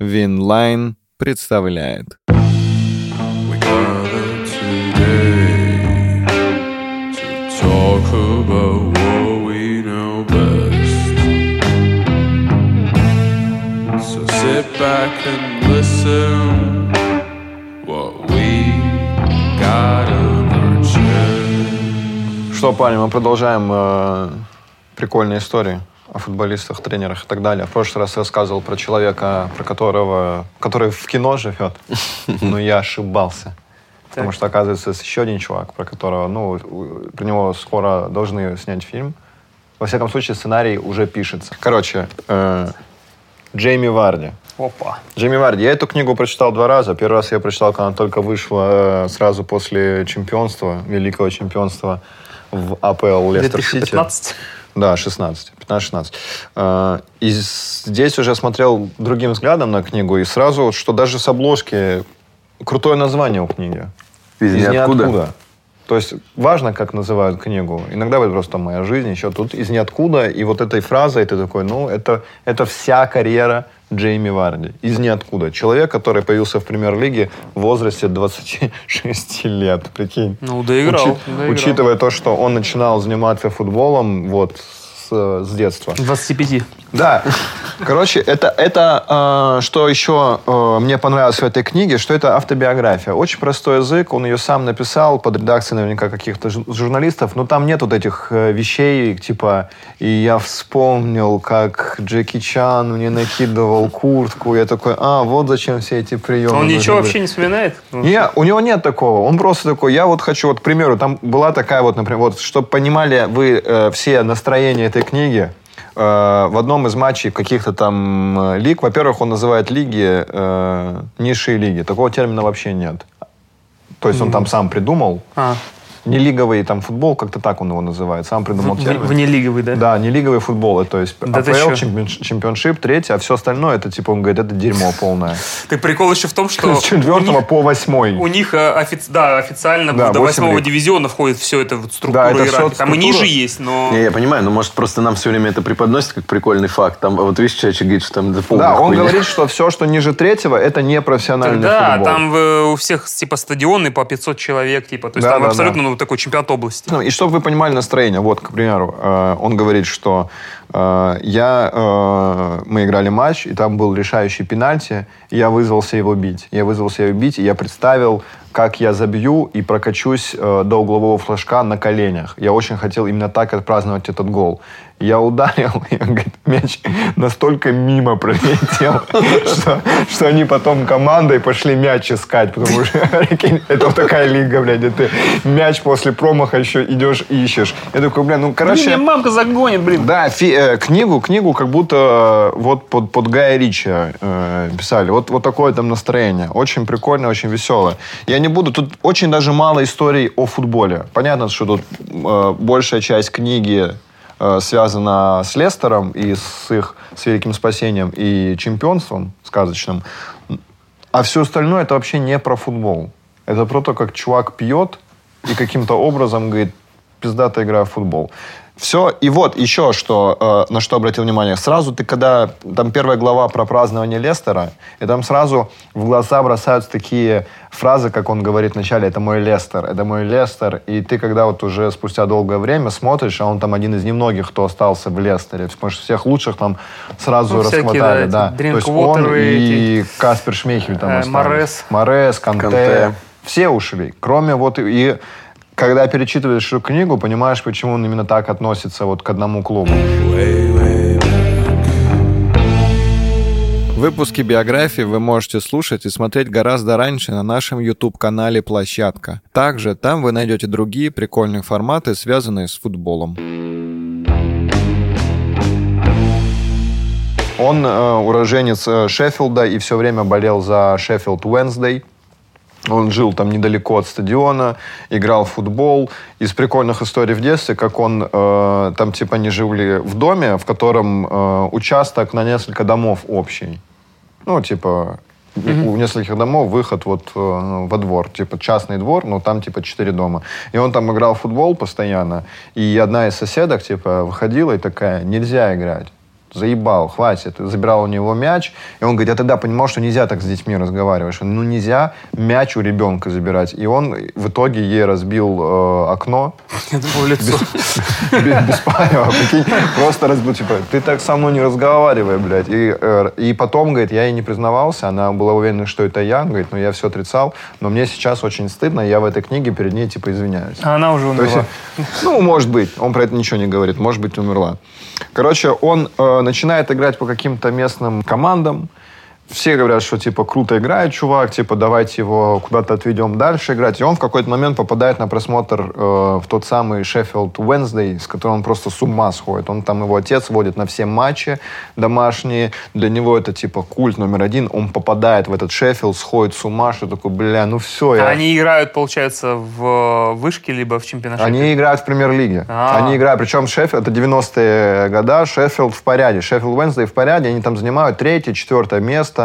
Winline представляет. So sit back and listen what we got our chest. Что, парни, мы продолжаем э, прикольные истории о футболистах, тренерах и так далее. В прошлый раз я рассказывал про человека, про которого, который в кино живет, но я ошибался. Потому что, оказывается, есть еще один чувак, про которого, ну, про него скоро должны снять фильм. Во всяком случае, сценарий уже пишется. Короче, э, Джейми Варди. Опа. Джейми Варди. Я эту книгу прочитал два раза. Первый раз я прочитал, когда она только вышла э, сразу после чемпионства, великого чемпионства в АПЛ Лестер Сити. 2015. Да, 16. 15-16. Э, И здесь уже смотрел другим взглядом на книгу, и сразу, что даже с обложки крутое название у книги. Из ниоткуда. То есть важно, как называют книгу. Иногда будет просто «Моя жизнь», еще тут из ниоткуда. И вот этой фразой ты такой, ну, это, это вся карьера Джейми Варди. Из ниоткуда. Человек, который появился в премьер-лиге в возрасте 26 лет. Прикинь. Ну, доиграл. Учит- доиграл. Учитывая то, что он начинал заниматься футболом вот с, с детства. 25. Да. Короче, это, это э, что еще э, мне понравилось в этой книге, что это автобиография. Очень простой язык, он ее сам написал под редакцией наверняка каких-то жу- журналистов, но там нет вот этих э, вещей, типа, и я вспомнил, как Джеки Чан мне накидывал куртку, я такой, а, вот зачем все эти приемы. Он ничего были». вообще не вспоминает? Ну, Не, у него нет такого. Он просто такой, я вот хочу, вот, к примеру, там была такая вот, например, вот, чтобы понимали вы э, все настроения этой книги, э, в одном из матчей каких-то там э, лиг, во-первых, он называет лиги э, низшие лиги. Такого термина вообще нет. То есть он там сам придумал. А, Не лиговый там футбол, как-то так он его называет. Сам придумал в- термин. внелиговый, да? Да, не лиговый футбол, то есть Да ты АПЛ, чемпион- чемпионшип, третий, а все остальное, это типа, он говорит, это дерьмо полное. Так прикол еще в том, что С четвертого по восьмой. у них, э, офи- да, официально Да, до восьмого дивизиона входит все это вот структура Да, это иерархии. Там и ниже есть, но... Не, я понимаю, но может просто нам все время это преподносит как прикольный факт. Там, вот видишь, человек говорит, что там это полная Да, он хуйня. говорит, что все, что ниже третьего, это не профессиональный Да, футбол. там э, у всех типа стадионы по 500 человек, типа, то есть Да, там да, абсолютно да. Ну, такой чемпионат области. Ну, И чтобы вы понимали настроение, вот, к примеру, э, он говорит, что э, я, э, мы играли матч, и там был решающий пенальти, и я вызвался его бить. Я вызвался его бить, и я представил, как я забью и прокачусь до углового флажка на коленях. Я очень хотел именно так отпраздновать этот гол. Я ударил, и говорит, мяч настолько мимо пролетел, что, что они потом командой пошли мяч искать, потому что это вот такая лига, блядь, где ты мяч после промаха еще идешь и ищешь. Я такой, бля, ну, короче... Блин, меня мамка загонит, блин. Да, фи- э, книгу, книгу как будто э, вот под, под Гая Ричи э, писали. Вот, вот такое там настроение. Очень прикольно, очень веселое. Я не буду... Тут очень даже мало историй о футболе. Понятно, что тут э, большая часть книги связана с Лестером и с их с великим спасением и чемпионством сказочным. А все остальное это вообще не про футбол. Это про то, как чувак пьет и каким-то образом говорит, пиздатая игра в футбол. Все, и вот еще что, э, на что обратил внимание. Сразу ты, когда, там первая глава про празднование Лестера, и там сразу в глаза бросаются такие фразы, как он говорит вначале, это мой Лестер, это мой Лестер. И ты, когда вот уже спустя долгое время смотришь, а он там один из немногих, кто остался в Лестере, потому что всех лучших там сразу Ну, всякие, расхватали. да, Да, эти То есть он и Каспер Шмейхель там Э, остались. Морес. Морес, Канте. Канте. Все ушли. Кроме вот и... когда перечитываешь эту книгу, понимаешь, почему он именно так относится вот к одному клубу. Выпуски биографии вы можете слушать и смотреть гораздо раньше на нашем YouTube-канале «Площадка». Также там вы найдете другие прикольные форматы, связанные с футболом. Он э, уроженец э, Шеффилда и все время болел за Шеффилд Уэнсдей. Он жил там недалеко от стадиона, играл в футбол. Из прикольных историй в детстве, как он э, там типа не жили в доме, в котором э, участок на несколько домов общий. Ну, типа, у нескольких домов выход вот э, во двор. Типа частный двор, но там типа четыре дома. И он там играл в футбол постоянно. И одна из соседок типа выходила и такая, нельзя играть. Заебал, хватит. Забирал у него мяч, и он говорит, я тогда понимал, что нельзя так с детьми разговаривать, что ну нельзя мяч у ребенка забирать. И он в итоге ей разбил э, окно, Я думал, лицо. без, палева, просто разбил, типа, ты так со мной не разговаривай, блядь. И, э, и потом, говорит, я ей не признавался, она была уверена, что это я, говорит, но я все отрицал, но мне сейчас очень стыдно, я в этой книге перед ней, типа, извиняюсь. А она уже умерла. ну, может быть, он про это ничего не говорит, может быть, умерла. Короче, он э, начинает играть по каким-то местным командам, все говорят, что типа круто играет чувак, типа давайте его куда-то отведем дальше играть. И он в какой-то момент попадает на просмотр э, в тот самый Sheffield Wednesday, с которым он просто с ума сходит. Он там его отец водит на все матчи домашние. Для него это типа культ номер один. Он попадает в этот Шеффилд, сходит с ума, что такой, бля, ну все. я... Они играют, получается, в вышке, либо в чемпионате. Они играют в премьер-лиге. А. Они играют, причем Шеффилд, это 90-е года, Шеффилд в порядке. Шеффилд Уэнсдей в порядке, они там занимают третье, четвертое место.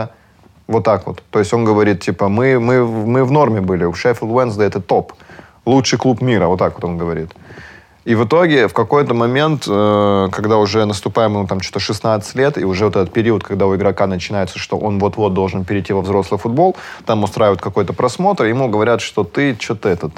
Вот так вот. То есть он говорит, типа, мы, мы, мы в норме были, у Шеффилд Уэнсдей это топ. Лучший клуб мира, вот так вот он говорит. И в итоге в какой-то момент, э, когда уже наступаем ему там что-то 16 лет, и уже вот этот период, когда у игрока начинается, что он вот-вот должен перейти во взрослый футбол, там устраивают какой-то просмотр, ему говорят, что ты что-то этот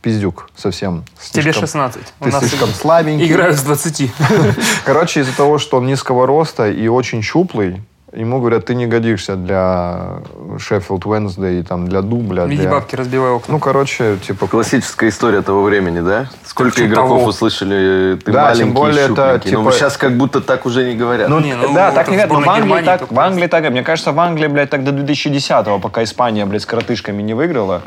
пиздюк совсем. Тебе слишком- 16. У Ты нас слишком слабенький. Играют с 20. Короче, из-за того, что он низкого роста и очень щуплый, ему говорят, ты не годишься для Шеффилд Уэнсдей, там, для дубля. Иди для... бабки разбивай окна. Ну, короче, типа... Классическая история того времени, да? Сколько Типа игроков того. услышали, ты Да, маленький, тем более это, щупленький. Ну, типа- сейчас как будто так уже не говорят. Ну, Не, ну, да, вот так в не говорят. но В Англии, Германии так, в Англии так. Мне кажется, в Англии, блядь, так до 2010-го, пока Испания, блядь, с коротышками не выиграла.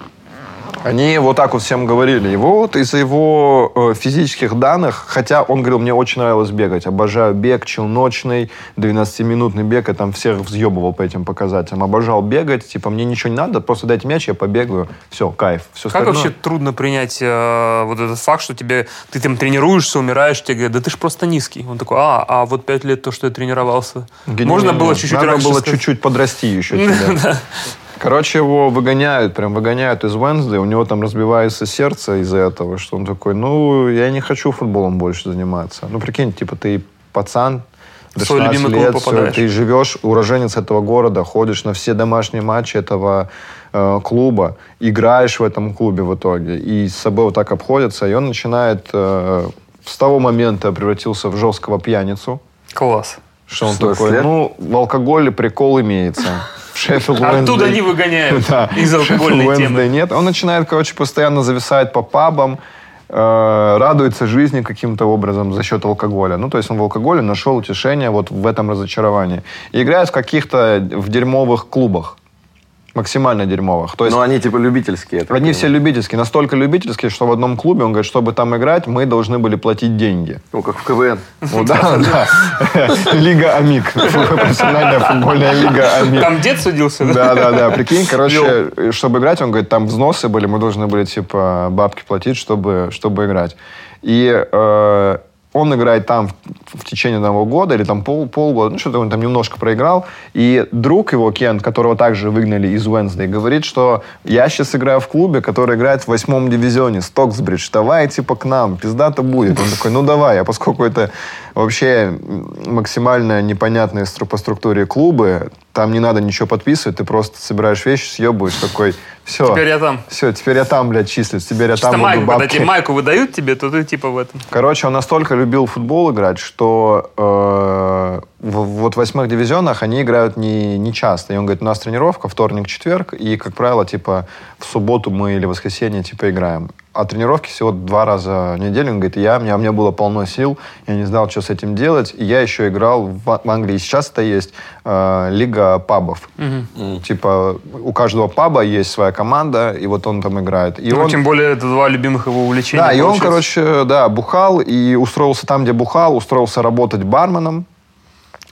Они вот так вот всем говорили. И вот из-за его э, физических данных, хотя он говорил, мне очень нравилось бегать. Обожаю бег, челночный, 12-минутный бег. Я там всех взъебывал по этим показателям. Обожал бегать. Типа, мне ничего не надо, просто дайте мяч, я побегаю. Все, кайф. Все Как вообще трудно принять э, вот этот факт, что тебе ты там тренируешься, умираешь, тебе говорят, да ты ж просто низкий. Он такой, а, а вот пять лет то, что я тренировался. Можно было чуть-чуть Надо было чуть-чуть подрасти еще. Короче, его выгоняют, прям выгоняют из Уэнсдей, у него там разбивается сердце из-за этого, что он такой, ну, я не хочу футболом больше заниматься. Ну, прикинь, типа, ты пацан, до В свой 16 любимый клуб лет, попадаешь. ты живешь, уроженец этого города, ходишь на все домашние матчи этого э, клуба, играешь в этом клубе в итоге, и с собой вот так обходятся, и он начинает э, с того момента превратился в жесткого пьяницу, Класс. что он 16 такой, лет? ну, в алкоголе прикол имеется. Шеффилд Оттуда не выгоняют Да. из алкогольной Шеффилд темы. Нет. Он начинает, короче, постоянно зависать по пабам, э, радуется жизни каким-то образом за счет алкоголя. Ну, то есть он в алкоголе нашел утешение вот в этом разочаровании. И играет в каких-то в дерьмовых клубах. Максимально дерьмовых. То есть Но они типа любительские. они понимаю. все любительские, настолько любительские, что в одном клубе, он говорит, чтобы там играть, мы должны были платить деньги. Ну, как в КВН. Ну да, да. Лига Амик. Профессиональная футбольная лига Амик. Там дед судился, да? Да, да, да. Прикинь, короче, чтобы играть, он говорит, там взносы были, мы должны были, типа, бабки платить, чтобы, чтобы играть. И э, он играет там в, в течение одного года или там пол, полгода, ну что-то он там немножко проиграл. И друг его, Кент, которого также выгнали из Уэнсдей, говорит, что я сейчас играю в клубе, который играет в восьмом дивизионе, Стоксбридж, давай типа к нам, пизда-то будет. Он такой, ну давай, а поскольку это вообще максимально непонятные по структуре клубы, там не надо ничего подписывать, ты просто собираешь вещи, съебываешь, такой, все. Теперь я там. Все, теперь я там, блядь, числюсь, теперь я Чисто там майку, буду когда тебе майку выдают тебе, то ты типа в этом. Короче, он настолько любил футбол играть, что э, в, вот в восьмых дивизионах они играют не, не часто. И он говорит, у нас тренировка вторник, четверг, и, как правило, типа в субботу мы или воскресенье типа играем. А тренировки всего два раза в неделю. Он говорит, я, у меня, у меня было полно сил, я не знал, что с этим делать. И я еще играл в, в Англии. Сейчас это есть э, лига пабов. Типа у каждого паба есть своя команда, и вот он там играет. И Ну, он, тем более, это два любимых его увлечения. да, и он, получается. короче, да, бухал и устроился там, где бухал, устроился работать барменом.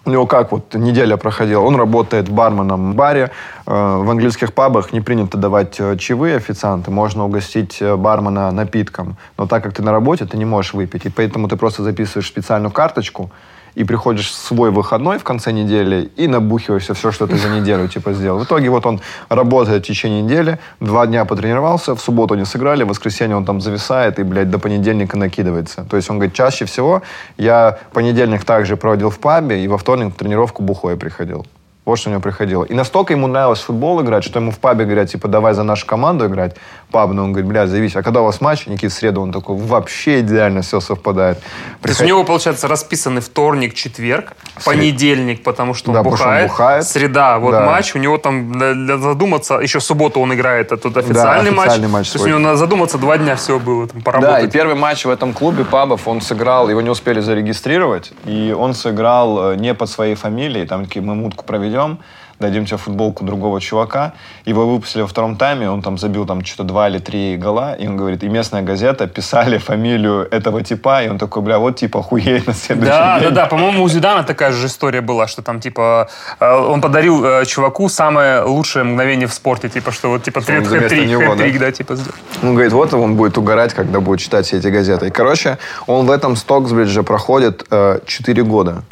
У него как вот неделя проходила. Он работает барменом в баре. Э, В английских пабах не принято давать э, чаевые официанты. Можно угостить э, бармена напитком. Но так как ты на работе, ты не можешь выпить. И поэтому ты просто записываешь специальную карточку, и приходишь в свой выходной в конце недели и набухиваешься все, что ты за неделю типа сделал. В итоге вот он работает в течение недели, два дня потренировался, в субботу не сыграли, в воскресенье он там зависает и, блядь, до понедельника накидывается. То есть он говорит, чаще всего я понедельник также проводил в пабе и во вторник на тренировку бухой приходил. Вот что у него приходило. И настолько ему нравилось в футбол играть, что ему в пабе говорят, типа, давай за нашу команду играть. Паб, но он говорит, бля, зависит. А когда у вас матч, Никит, в среду, он такой, вообще идеально все совпадает. То есть у него, получается, расписанный вторник, четверг, понедельник, потому что он Да, потому что он бухает, бухает. среда, вот Да. матч, у него там, для, для задуматься, еще в субботу он играет, а тут официальный, официальный матч То есть у него надо задуматься, два дня всего было там Да, и поработать. первый матч в этом клубе пабов он сыграл, его не успели зарегистрировать, и он сыграл э, не под своей фамилией, там такие, мы мутку проведем, дадим тебе футболку другого чувака. Его выпустили во втором тайме, он там забил там что-то два или три гола, и он говорит, и местная газета писали фамилию этого типа, и он такой, бля, вот типа охуеть на следующий Да, день. да, да. По-моему, у Зидана такая же история была, что там, типа, э, он подарил э, чуваку самое лучшее мгновение в спорте, типа, что вот, типа, трет хэт-трик, него, да? хэт-трик, да, типа, сделал. Он говорит, вот он будет угорать, когда будет читать все эти газеты. И, короче, он в этом Стоксбридже проходит э, 4 года.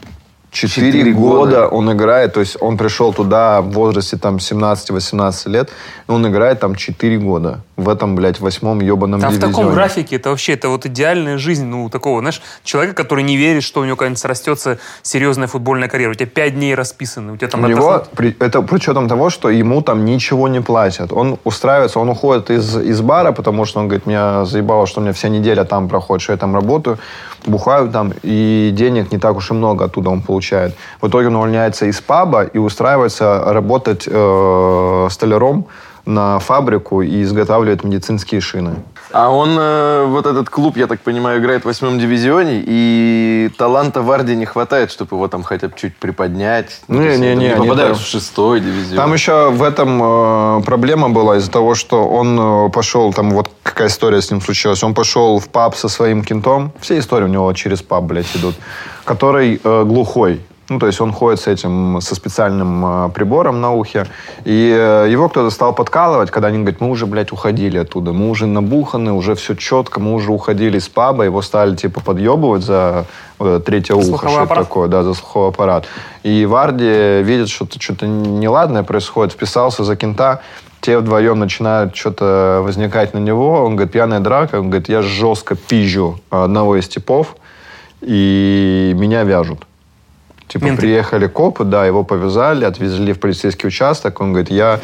4, Четыре года. года он играет, то есть он пришел туда в возрасте там 17-18 лет, и он играет там 4 года в этом, блядь, восьмом ебаном Там в дивизионе. таком графике это вообще это вот идеальная жизнь, ну, такого, знаешь, человека, который не верит, что у него когда-нибудь срастется серьезная футбольная карьера. У тебя пять дней расписаны, у тебя там У него, при, это при учетом того, что ему там ничего не платят. Он устраивается, он уходит из, из бара, потому что он говорит, меня заебало, что у меня вся неделя там проходит, что я там работаю, бухаю там, и денег не так уж и много оттуда он получает. В итоге он увольняется из паба и устраивается работать э, столяром на фабрику и изготавливает медицинские шины. А он, э, вот этот клуб, я так понимаю, играет в восьмом дивизионе, и таланта Варди не хватает, чтобы его там хотя бы чуть приподнять. Ну, Не-не-не, он не не попадают там- в шестой дивизион. Там еще в этом э, проблема была из-за того, что он э, пошел, там вот какая история с ним случилась, он пошел в паб со своим кентом, все истории у него через паб, блядь, идут, который э, глухой. Ну, то есть он ходит с этим, со специальным э, прибором на ухе. И э, его кто-то стал подкалывать, когда они говорят, мы уже, блядь, уходили оттуда. Мы уже набуханы, уже все четко, мы уже уходили из паба. Его стали, типа, подъебывать за вот это третье ухо. Слуховой что аппарат? такое, да, за слуховой аппарат. И Варди видит, что-то что неладное происходит, вписался за кента, те вдвоем начинают что-то возникать на него. Он говорит, пьяная драка. Он говорит, я жестко пизжу одного из типов, и меня вяжут. Типа Менты. приехали копы, да, его повязали, отвезли в полицейский участок. Он говорит, я,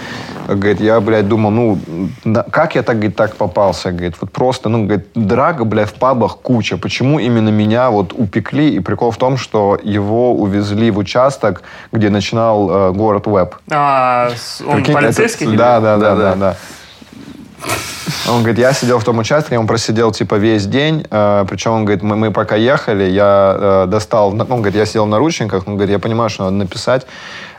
говорит, я, блядь, думал, ну, на- как я так, говорит, так попался? Говорит, вот просто, ну, говорит, драга, блядь, в пабах куча. Почему именно меня вот упекли? И прикол в том, что его увезли в участок, где начинал э, город Веб. А, он Прикинь, полицейский? это- Да, да, да, да, Да-да. да. Он говорит, я сидел в том участке, он просидел типа весь день, э, причем он говорит, мы, мы пока ехали, я э, достал, ну, он говорит, я сидел в наручниках, он говорит, я понимаю, что надо написать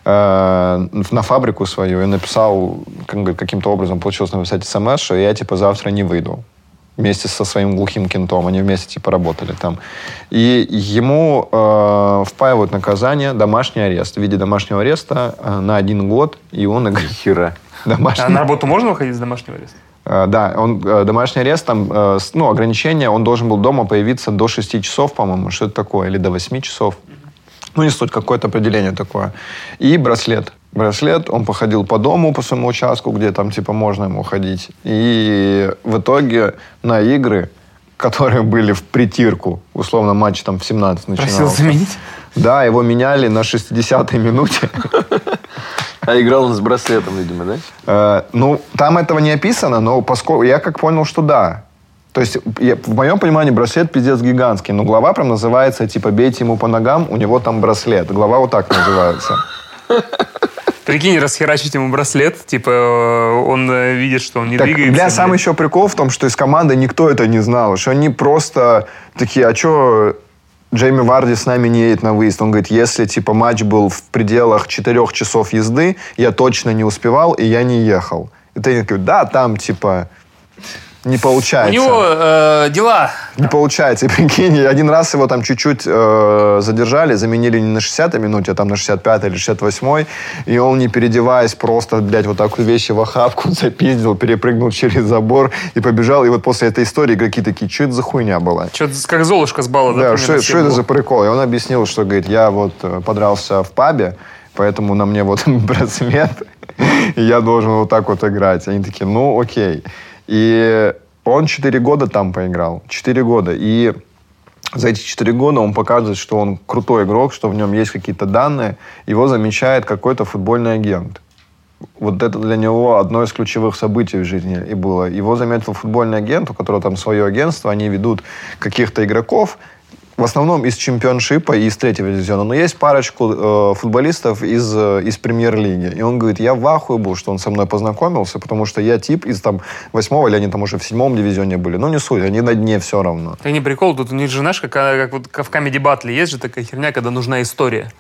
э, на фабрику свою, и написал, как, каким-то образом получилось написать смс, что я типа завтра не выйду вместе со своим глухим кентом. Они вместе типа работали там. И ему э, впаивают наказание, домашний арест в виде домашнего ареста э, на один год, и он Хера. домашний. А на работу можно выходить с домашнего ареста? Э, Да, он, э, домашний арест, там, э, ну, ограничение, он должен был дома появиться до 6 часов, по-моему, что это такое, или до 8 часов. Ну, не суть, какое-то определение такое. И браслет. Браслет, он походил по дому, по своему участку, где там, типа, можно ему ходить. И в итоге на игры, которые были в притирку, условно, матч там в 17 Просил начинался. заменить? Да, его меняли на 60-й минуте. А играл он с браслетом, видимо, да? Э, ну, там этого не описано, но поскольку я как понял, что да. То есть, я- в моем понимании, браслет пиздец гигантский, но глава прям называется, типа, бейте ему по ногам, у него там браслет. Глава вот так называется. Прикинь, расхерачить ему браслет, типа э, он э, видит, что он не Так, двигается. бля, сам еще прикол в том, что из команды никто это не знал, что они просто такие, а что Джейми Варди с нами не едет на выезд? Он говорит, если, типа, матч был в пределах четырех часов езды, я точно не успевал, и я не ехал. И тренер говорит, да, там, типа, не У получается. него э, дела. Не получается. И прикинь, один раз его там чуть-чуть э, задержали, заменили не на 60-й минуте, а там на 65-й или 68-й. И он, не переодеваясь, просто, блядь, вот так вещи в охапку запиздил, перепрыгнул через забор и побежал. И вот после этой истории игроки такие, что это за хуйня была? Что-то как Золушка с бала. Да, примерно что, это за прикол? И он объяснил, что, говорит, я вот э, подрался в пабе, поэтому на мне вот браслет, и я должен вот так вот играть. Они такие, ну, окей. И он 4 года там поиграл. 4 года. И за эти 4 года он показывает, что он крутой игрок, что в нем есть какие-то данные. Его замечает какой-то футбольный агент. Вот это для него одно из ключевых событий в жизни и было. Его заметил футбольный агент, у которого там свое агентство, они ведут каких-то игроков, в основном из чемпионшипа и из третьего дивизиона. Но есть парочку э, футболистов из, э, из премьер-лиги. И он говорит, я в ахуе был, что он со мной познакомился, потому что я тип из там восьмого, или они там уже в седьмом дивизионе были. Ну, не суть, они на дне все равно. Это не прикол, тут у них же, знаешь, как, как вот в Comedy Battle есть же такая херня, когда нужна история.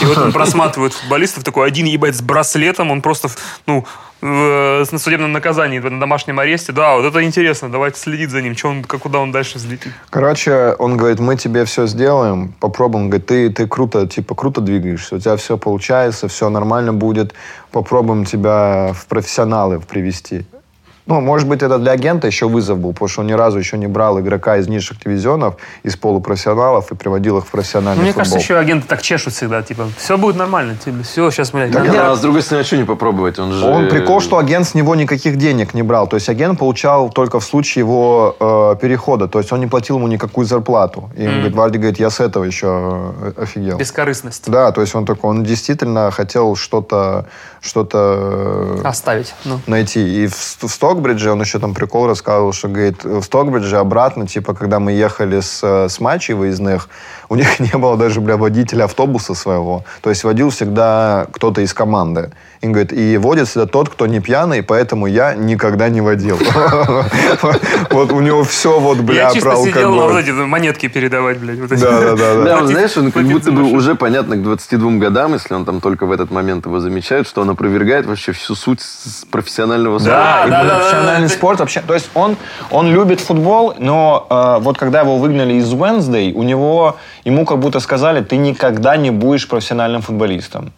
И вот он просматривает футболистов, такой один ебать с браслетом, он просто, ну, в- на судебном наказании, на домашнем аресте. Да, вот это интересно, давайте следить за ним, что он, как, куда он дальше взлетит. Короче, он говорит, мы тебе все сделаем, попробуем. Говорит, ты, ты круто, типа, круто двигаешься, у тебя все получается, все нормально будет. Попробуем тебя в профессионалы привести. Ну, может быть, это для агента еще вызов был, потому что он ни разу еще не брал игрока из низших дивизионов, из полупрофессионалов и приводил их в профессиональный Ну, мне футбол. кажется, еще агенты так чешут всегда, типа, все будет нормально, типа, все, сейчас, блядь, Не, надо- ну, а с другой стороны, а что не попробовать? Он же... Он прикол, что агент с него никаких денег не брал. То есть агент получал только в случае его э, перехода. То есть он не платил ему никакую зарплату. И он говорит, Варди говорит, я с этого еще э, офигел. бескорыстность Да, то есть он такой, он действительно хотел что-то что-то э, оставить. Ну. найти. И в, в Стокбридже он еще там прикол рассказывал, что, говорит, в Стокбридже обратно, типа, когда мы ехали с, э, с матчей выездных, у них не было даже, бля, водителя автобуса своего. То есть водил всегда кто-то из команды. И он говорит, и водит всегда тот, кто не пьяный, поэтому я никогда не водил. Вот у него все вот, бля, Я чисто про сидел на вот алкоголь. эти монетки передавать, блядь. Да, да, да, да. Знаешь, он как будто бы уже понятно к 22 годам, если он там только в этот момент его замечает, что он опровергает вообще всю суть профессионального Да, спорта. да, да, профессиональный да. спорт вообще. То есть он, он любит футбол, но э, вот когда его выгнали из Wednesday, у него, ему как будто сказали, ты никогда не будешь профессиональным футболистом.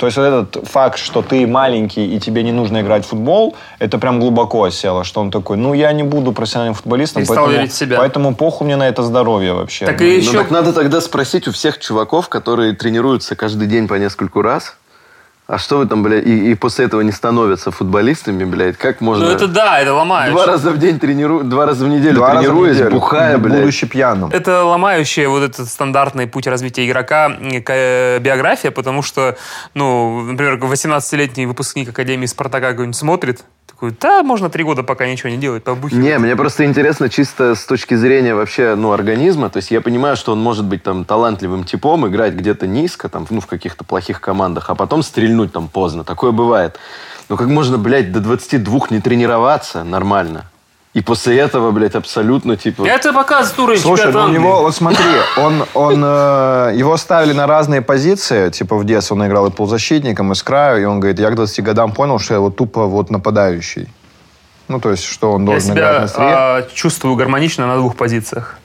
То есть вот этот факт, что ты маленький и тебе не нужно играть в футбол, это прям глубоко осело, что он такой, ну я не буду профессиональным футболистом, Перестал поэтому, верить в себя. поэтому похуй мне на это здоровье вообще. Так и Ну еще... так надо тогда спросить у всех чуваков, которые тренируются каждый день по нескольку раз, а что вы там, бля, и, и после этого не становятся футболистами, блядь, как можно... Ну это да, это ломаешь. Два раза в день тренирую, два раза в неделю Два в неделю, бухая, блядь. Будучи пьяным. Это ломающая вот этот стандартный путь развития игрока э, биография, потому что, ну, например, 18-летний выпускник Академии Спартака какой-нибудь смотрит, такой, да, можно три года пока ничего не делать, побухивать. Не, мне просто интересно чисто с точки зрения вообще, ну, организма. То есть я понимаю, что он может быть там талантливым типом, играть где-то низко, там, ну, в каких-то плохих командах, а потом стрельнуть там поздно. Такое бывает. Но как можно, блядь, до 22 не тренироваться нормально? И после этого, блядь, абсолютно, типа... Это показывает уровень Слушай, ну у него, вот смотри, он, он, э, его ставили на разные позиции, типа в детстве он играл и полузащитником, и с краю, и он говорит, я к 20 годам понял, что я вот тупо вот нападающий. Ну, то есть, что он Я должен играть себя на острие. а, чувствую гармонично на двух позициях.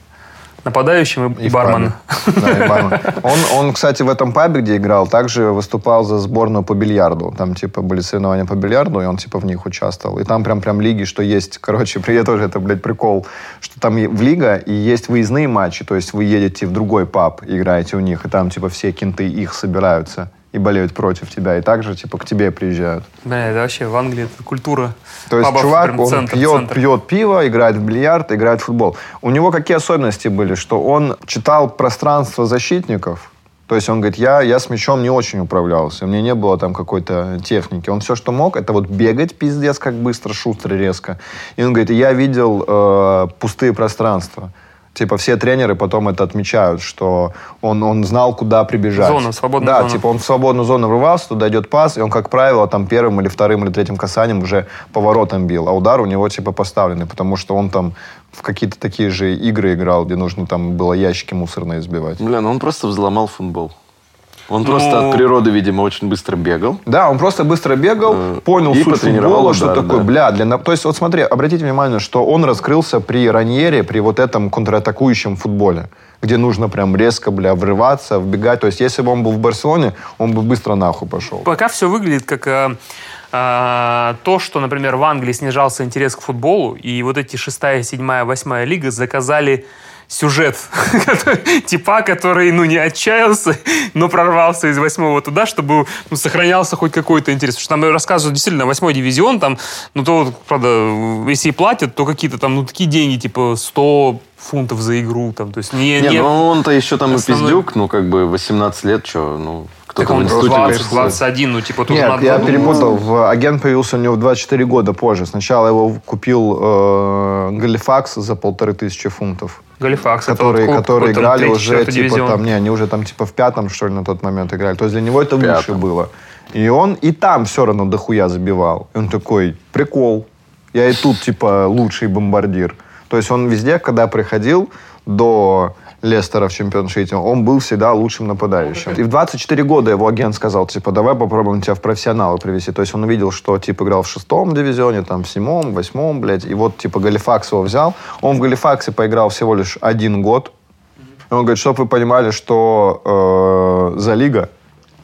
Нападающим и, и бармен. Да, и бармен. Он, он, кстати, в этом пабе, где играл, также выступал за сборную по бильярду. Там, типа, были соревнования по бильярду, и он, типа, в них участвовал. И там прям, прям лиги, что есть, короче, при тоже это, блядь, прикол, что там в лига и есть выездные матчи, то есть вы едете в другой паб, играете у них, и там, типа, все кенты их собираются и болеют против тебя, и также, типа, к тебе приезжают. Бля, это вообще в Англии это культура. То есть пабов чувак, прям он центр, пьет, центр. пьет пиво, играет в бильярд, играет в футбол. У него какие особенности были? Что он читал пространство защитников, то есть он говорит, я, я с мячом не очень управлялся, у меня не было там какой-то техники. Он все, что мог, это вот бегать пиздец, как быстро, шустро, резко. И он говорит, я видел э, пустые пространства. Типа все тренеры потом это отмечают, что он, он знал, куда прибежать. Зона, свободная да, зона. типа он в свободную зону врывался, туда идет пас, и он, как правило, там первым или вторым или третьим касанием уже поворотом бил, а удар у него типа поставленный, потому что он там в какие-то такие же игры играл, где нужно там было ящики мусорные сбивать. Бля, ну он просто взломал футбол. Он Ну, просто от природы, видимо, очень быстро бегал. Да, он просто быстро бегал, Э, понял и суть футбола, что удар, такое, да. бля, для... То есть, вот смотри, обратите внимание, что он раскрылся при Раньере, при вот этом контратакующем футболе, где нужно прям резко, бля, врываться, вбегать. То есть, если бы он был в Барселоне, он бы быстро нахуй пошел. Пока все выглядит как э, э, то, что, например, в Англии снижался интерес к футболу, и вот эти шестая, седьмая, восьмая лига заказали сюжет типа, который, ну, не отчаялся, но прорвался из восьмого туда, чтобы ну, сохранялся хоть какой-то интерес. Потому что там рассказывают действительно восьмой дивизион, там, ну, то, правда, если и платят, то какие-то там, ну, такие деньги, типа 100 фунтов за игру, там, то есть не... Не, не- ну он-то еще там основной- и пиздюк, ну как бы 18 лет, что, ну в он институте... 20, конечно, 21, ну, типа, тоже Нет, надо я перепутал. В- Агент появился у него в 24 года позже. Сначала его купил э, Галифакс за полторы тысячи фунтов. Галифакс, это которые, вот клуб которые играли третий, уже типа дивизион. там, не, они уже там типа в пятом, что ли, на тот момент играли. То есть для него это выше было. И он и там все равно дохуя забивал. И он такой, прикол, я и тут типа лучший бомбардир. То есть он везде, когда приходил до Лестера в чемпионшите, он был всегда лучшим нападающим. И в 24 года его агент сказал, типа, давай попробуем тебя в профессионалы привести. То есть он увидел, что, типа, играл в шестом дивизионе, там, в седьмом, восьмом, блядь. И вот, типа, Галифакс его взял. Он в Галифаксе поиграл всего лишь один год. И он говорит, чтобы вы понимали, что э, за лига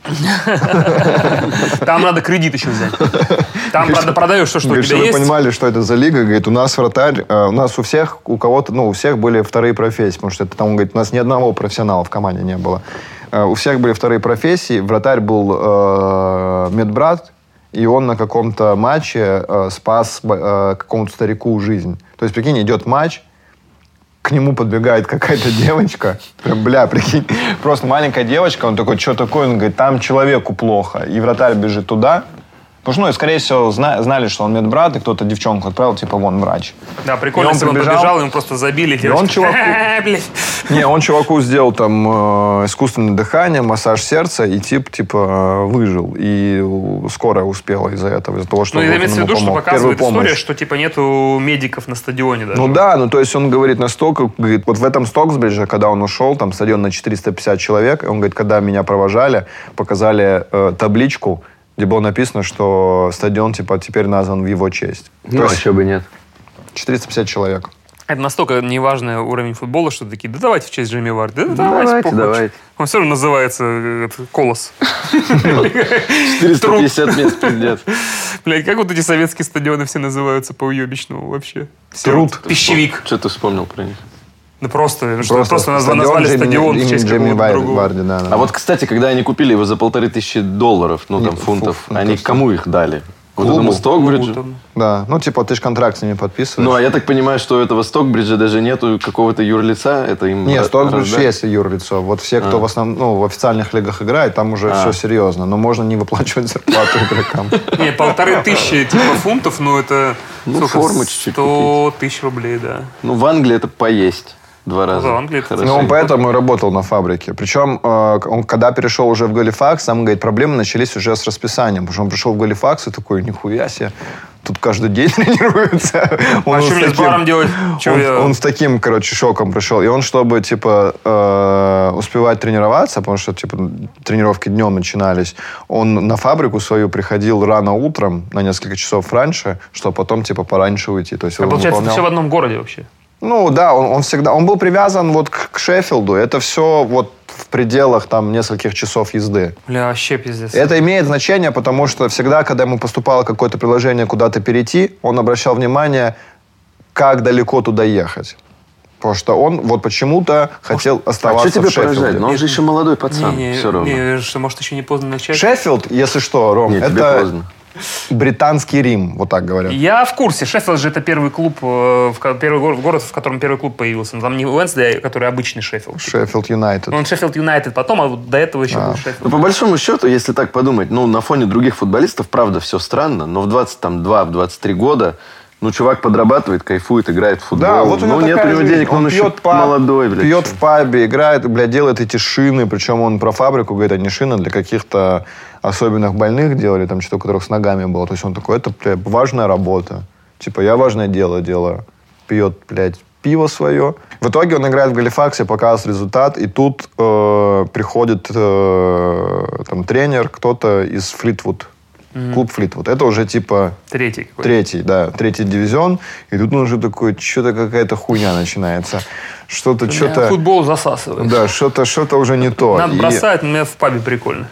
Там надо кредит еще взять. Там, правда, продаешь то, что у Говорит, тебя чтобы вы есть. понимали, что это за лига. Говорит, у нас вратарь, э, у нас у всех, у кого-то, ну, у всех были вторые профессии, потому что это там, говорит, у нас ни одного профессионала в команде не было. Э, у всех были вторые профессии. Вратарь был э, медбрат, и он на каком-то матче э, спас э, какому-то старику жизнь. То есть, прикинь, идет матч, к нему подбегает какая-то девочка. Прям, бля, прикинь, просто маленькая девочка, он такой, что такое? Он говорит, там человеку плохо. И вратарь бежит туда. Потому что, ну, и, скорее всего, зна- знали, что он медбрат, и кто-то девчонку отправил, типа, вон, врач. Да, прикольно, И он если бы он побежал. ему просто забили. И он чуваку-. Не, он чуваку сделал там э, искусственное дыхание, массаж сердца, и тип, типа, э, выжил. И скорая успела из-за этого, из-за того, что Ну, он имеется в виду, что показывает история, что, типа, нету медиков на стадионе даже. Ну да, ну то есть он говорит настолько, говорит, вот в этом Стоксбридже, когда он ушел, там стадион на 450 человек, он говорит, когда меня провожали, показали э, табличку, где было написано, что стадион типа теперь назван в его честь. Ну, то а есть чё бы нет. 450 человек. Это настолько неважный уровень футбола, что такие, да давайте в честь Джейми Варди. Да, давайте, Давайте, похуй. давайте. Он все равно называется э, Колос. 450 мест пиздец. Блядь, как вот эти советские стадионы все называются по уебищному вообще? Труд. Пищевик. Что ты вспомнил про них? Ну просто, что просто, назва- стадион назвали Джейми- стадион в имени честь Джейми Варди, другого. Варди, да, да. А вот, кстати, когда они купили его за полторы тысячи долларов, ну, там, фунтов, фу- они фунтов. кому их дали? Вот Клубу. этому Стокбриджу? Да, ну типа ты же контракт с ними подписываешь. Ну, а я так понимаю, что у этого Стокбриджа даже нету какого-то юрлица, это им... Не, ра- Стокбридж есть юрлицо. Вот все, кто А. в основном, ну, в официальных лигах играет, там уже А. все серьезно. Но можно не выплачивать зарплату игрокам. Не, полторы тысячи типа фунтов, ну это Ну, форму чуть-чуть 100 тысяч рублей, да. Ну, в Англии это поесть два раза. да, в Англии Хорошо. Ну, он поэтому и работал на фабрике. Причем, э, он, когда перешел уже в Галифакс, сам говорит, проблемы начались уже с расписанием. Потому что он пришел в Галифакс и такой, нихуя себе, тут каждый день тренируются. Он А что с мне с баром делать? Он, я- он с таким, короче, шоком пришел. И он, чтобы, типа, э, успевать тренироваться, потому что, типа, тренировки днем начинались, он на фабрику свою приходил рано утром, на несколько часов раньше, чтобы потом, типа, пораньше уйти. То есть А он получается, это выполнял- все в одном городе вообще. Ну да, он, он всегда, он был привязан вот к, к Шеффилду. Это все вот в пределах там нескольких часов езды. Бля, вообще пиздец. Это имеет значение, потому что всегда, когда ему поступало какое-то предложение куда-то перейти, он обращал внимание, как далеко туда ехать. Потому что он вот почему-то хотел А оставаться что тебя в Шеффилде. поражает? Ну, он же еще молодой пацан, не, не, все равно. не, что, может, еще не поздно начать. Шеффилд, если что, Ром, Не, тебе это поздно. Британский Рим, вот так говорят. Я в курсе. Шеффилд же это первый клуб, э, первый город, в котором первый клуб появился. Там не Уэнсдей, который обычный Шеффилд. Шеффилд Юнайтед. Он Шеффилд Юнайтед потом, а вот до этого еще был Ну, Шеффилд. по большому счету, если так подумать, ну, на фоне других футболистов, правда, все странно, но в 22, в 23 года, ну, чувак подрабатывает, кайфует, играет в футбол. Да, вот у него ну, нет у него денег, он, еще пьет паб, молодой, блядь. Пьет в пабе, играет, блядь, делает эти шины. Причем он про фабрику говорит, они шины для каких-то особенных больных делали, там что-то, у которых с ногами было. То есть он такой, это, блядь, важная работа. Типа, я важное дело делаю. Пьет, блядь, пиво свое. В итоге он играет в Галифаксе, показывает результат, и тут э, приходит э, там тренер, кто-то из Флитвуд, клуб Флитвуд. Это уже типа Третий какой-то. третий, да, третий дивизион, и тут уже такой, что-то какая-то хуйня начинается. Что-то, что-то... Футбол засасывает. Да, что-то, что-то уже не то. Надо И- бросать, но у меня в пабе прикольно.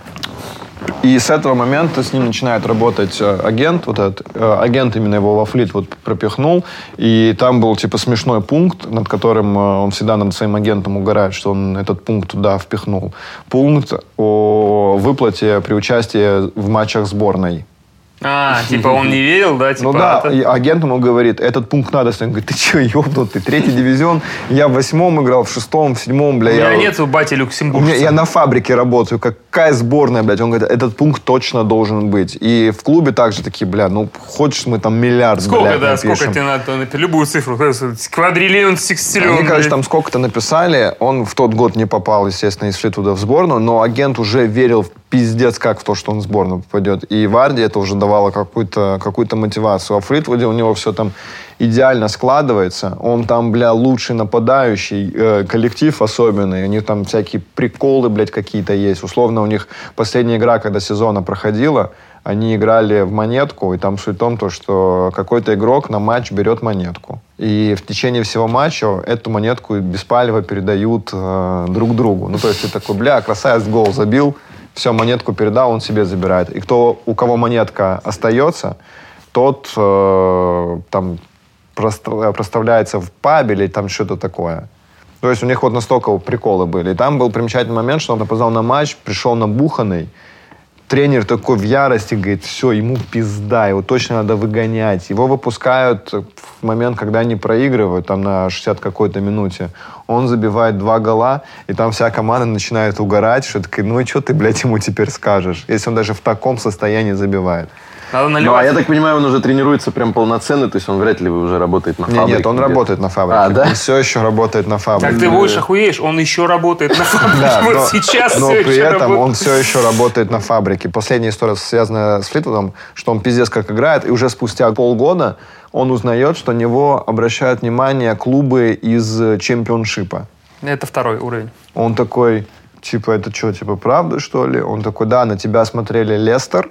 И с этого момента с ним начинает работать э, агент, вот этот, э, агент именно его во флит вот пропихнул, и там был типа смешной пункт, над которым э, он всегда над своим агентом угорает, что он этот пункт туда впихнул. Пункт о выплате при участии в матчах сборной. А, типа он не верил, да? Типа, ну да, это- и агент ему говорит, этот пункт надо. Он говорит, ты что, ебнутый, третий дивизион, я в восьмом играл, в шестом, в седьмом, бля. У меня я... нет бати У меня- люксембуржца. я на фабрике работаю. Какая сборная, блядь? Он говорит, этот пункт точно должен быть. И в клубе также такие, бля, ну, хочешь мы там миллиард, Сколько, блядь, да, напишем. сколько тебе надо? напи- Любую цифру. Квадриллион, секстиллион. Они, короче, там сколько-то написали. Он в тот год не попал, естественно, из Флитвуда в сборную, но агент уже верил в пиздец как в то, что он в сборную попадет. И Варди это уже давало какую-то какую мотивацию. А в Флитвуде у него все там идеально складывается. Он там, бля, лучший нападающий, э, коллектив особенный. У них там всякие приколы, блядь, какие-то есть. Условно, у них последняя игра, когда сезона проходила, они играли в монетку, и там суть в том, то, что какой-то игрок на матч берет монетку. И в течение всего матча эту монетку беспалево передают э, друг другу. Ну, то есть ты такой, бля, красавец гол забил, все, монетку передал, он себе забирает. И кто, у кого монетка остается, тот э, там проста- проставляется в пабе или там что-то такое. То есть у них вот настолько приколы были. И там был примечательный момент, что он опоздал на матч, пришел набуханный, тренер такой в ярости, говорит, все, ему пизда, его точно надо выгонять. Его выпускают в момент, когда они проигрывают, там на 60 какой-то минуте. Он забивает два гола, и там вся команда начинает угорать, что такая, ну и что ты, блядь, ему теперь скажешь, если он даже в таком состоянии забивает. Надо Ну, а наливать. я так понимаю, он уже тренируется прям полноценно, то есть он вряд ли уже работает на Не, фабрике. нет, он где-то. работает на фабрике. А, да? Он все еще работает на фабрике. Так ты будешь охуеешь, он еще работает на фабрике. Да, Вот но, сейчас но при этом он все еще работает на фабрике. Последняя история связана с Флитвудом, что он пиздец как играет, и уже спустя полгода он узнает, что на него обращают внимание клубы из чемпионшипа. Это второй уровень. Он такой, типа, это что, типа, правда, что ли? Он такой, да, на тебя смотрели Лестер,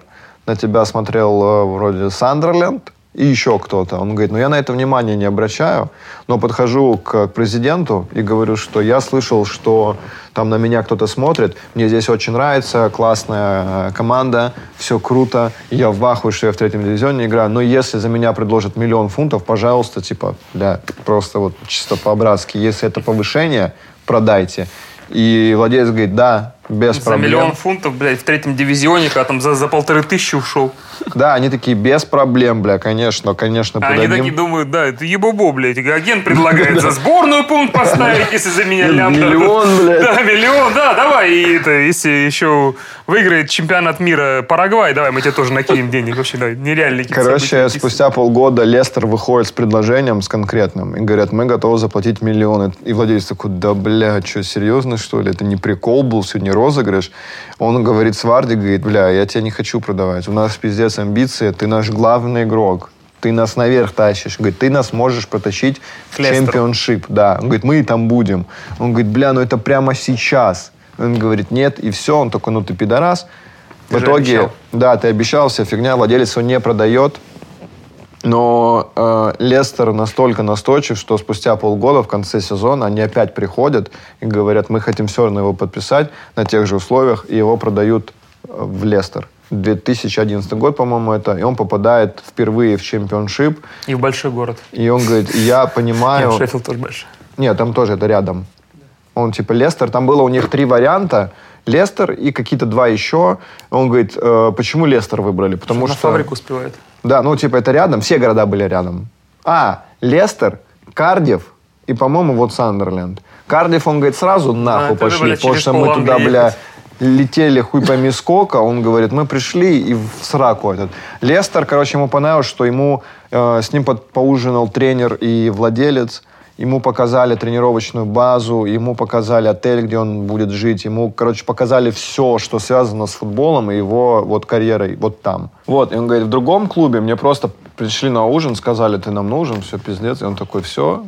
на тебя смотрел э, вроде Сандерленд и еще кто-то. Он говорит, ну я на это внимание не обращаю, но подхожу к президенту и говорю, что я слышал, что там на меня кто-то смотрит, мне здесь очень нравится, классная э, команда, все круто, я в ахуе, что я в третьем дивизионе играю, но если за меня предложат миллион фунтов, пожалуйста, типа, бля, просто вот чисто по-братски, если это повышение, продайте. И владелец говорит, да, без За проблем. миллион фунтов, блядь, в третьем дивизионе, когда там за, за полторы тысячи ушел. Да, они такие, без проблем, бля, конечно, конечно, А они подадим. такие думают, да, это ебобо, блядь. Агент предлагает за сборную пункт поставить, если за меня лям. Миллион, блядь. Да, миллион, да, давай. И это, если еще выиграет чемпионат мира Парагвай, давай, мы тебе тоже накинем денег. Вообще, да, нереальные Короче, спустя полгода Лестер выходит с предложением, с конкретным, и говорят, мы готовы заплатить миллионы. И владелец такой, да, бля, что, серьезно, что ли? Это не прикол был, сегодня розыгрыш. Он говорит Сварди, говорит, бля, я тебя не хочу продавать. У нас пиздец амбиции, ты наш главный игрок. Ты нас наверх тащишь. Говорит, ты нас можешь протащить в чемпионшип. Да. Он говорит, мы и там будем. Он говорит, бля, ну это прямо сейчас. Он говорит, нет, и все. Он такой, ну ты пидорас. Ты в итоге, обещал. да, ты обещал, вся фигня, владелец его не продает. Но э, Лестер настолько настойчив, что спустя полгода в конце сезона они опять приходят и говорят, мы хотим все равно его подписать на тех же условиях, и его продают э, в Лестер. 2011 год, по-моему, это, и он попадает впервые в чемпионшип, И в большой город. и он говорит, я понимаю... Нет, Шеффилд тоже большой. Нет, там тоже это рядом. Он типа Лестер. Там было у них три варианта. Лестер и какие-то два еще. Он говорит, «Э, почему Лестер выбрали? Потому на что... фабрику успевает. Да, ну типа это рядом. Все города были рядом. А, Лестер, Кардив и, по-моему, вот Сандерленд. Кардив, он говорит, сразу нахуй это, пошли. потому что мы туда, бля, летели хуй пойми сколько. Он говорит, мы пришли и в сраку этот. Лестер, короче, ему понравилось, что ему э, с ним под- поужинал тренер и владелец. Ему показали тренировочную базу, ему показали отель, где он будет жить, ему, короче, показали все, что связано с футболом и его вот карьерой вот там. Вот, и он говорит, в другом клубе мне просто пришли на ужин, сказали, ты нам нужен, все, пиздец. И он такой, все,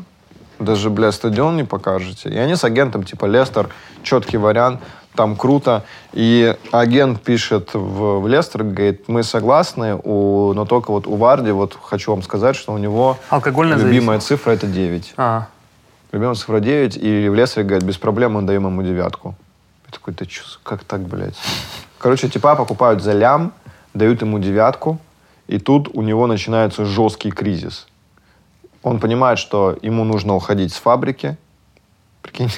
даже, бля, стадион не покажете. И они с агентом, типа, Лестер, четкий вариант, там круто. И агент пишет в, в Лестер, говорит, мы согласны, у, но только вот у Варди, вот хочу вам сказать, что у него Алкогольная любимая цифра это 9. А, Любимая цифра 9, и в Лестере, говорит, без проблем мы даем ему девятку. Я такой, ты чё, как так, блядь? Короче, типа покупают за лям, дают ему девятку, и тут у него начинается жесткий кризис. Он понимает, что ему нужно уходить с фабрики. Прикинь.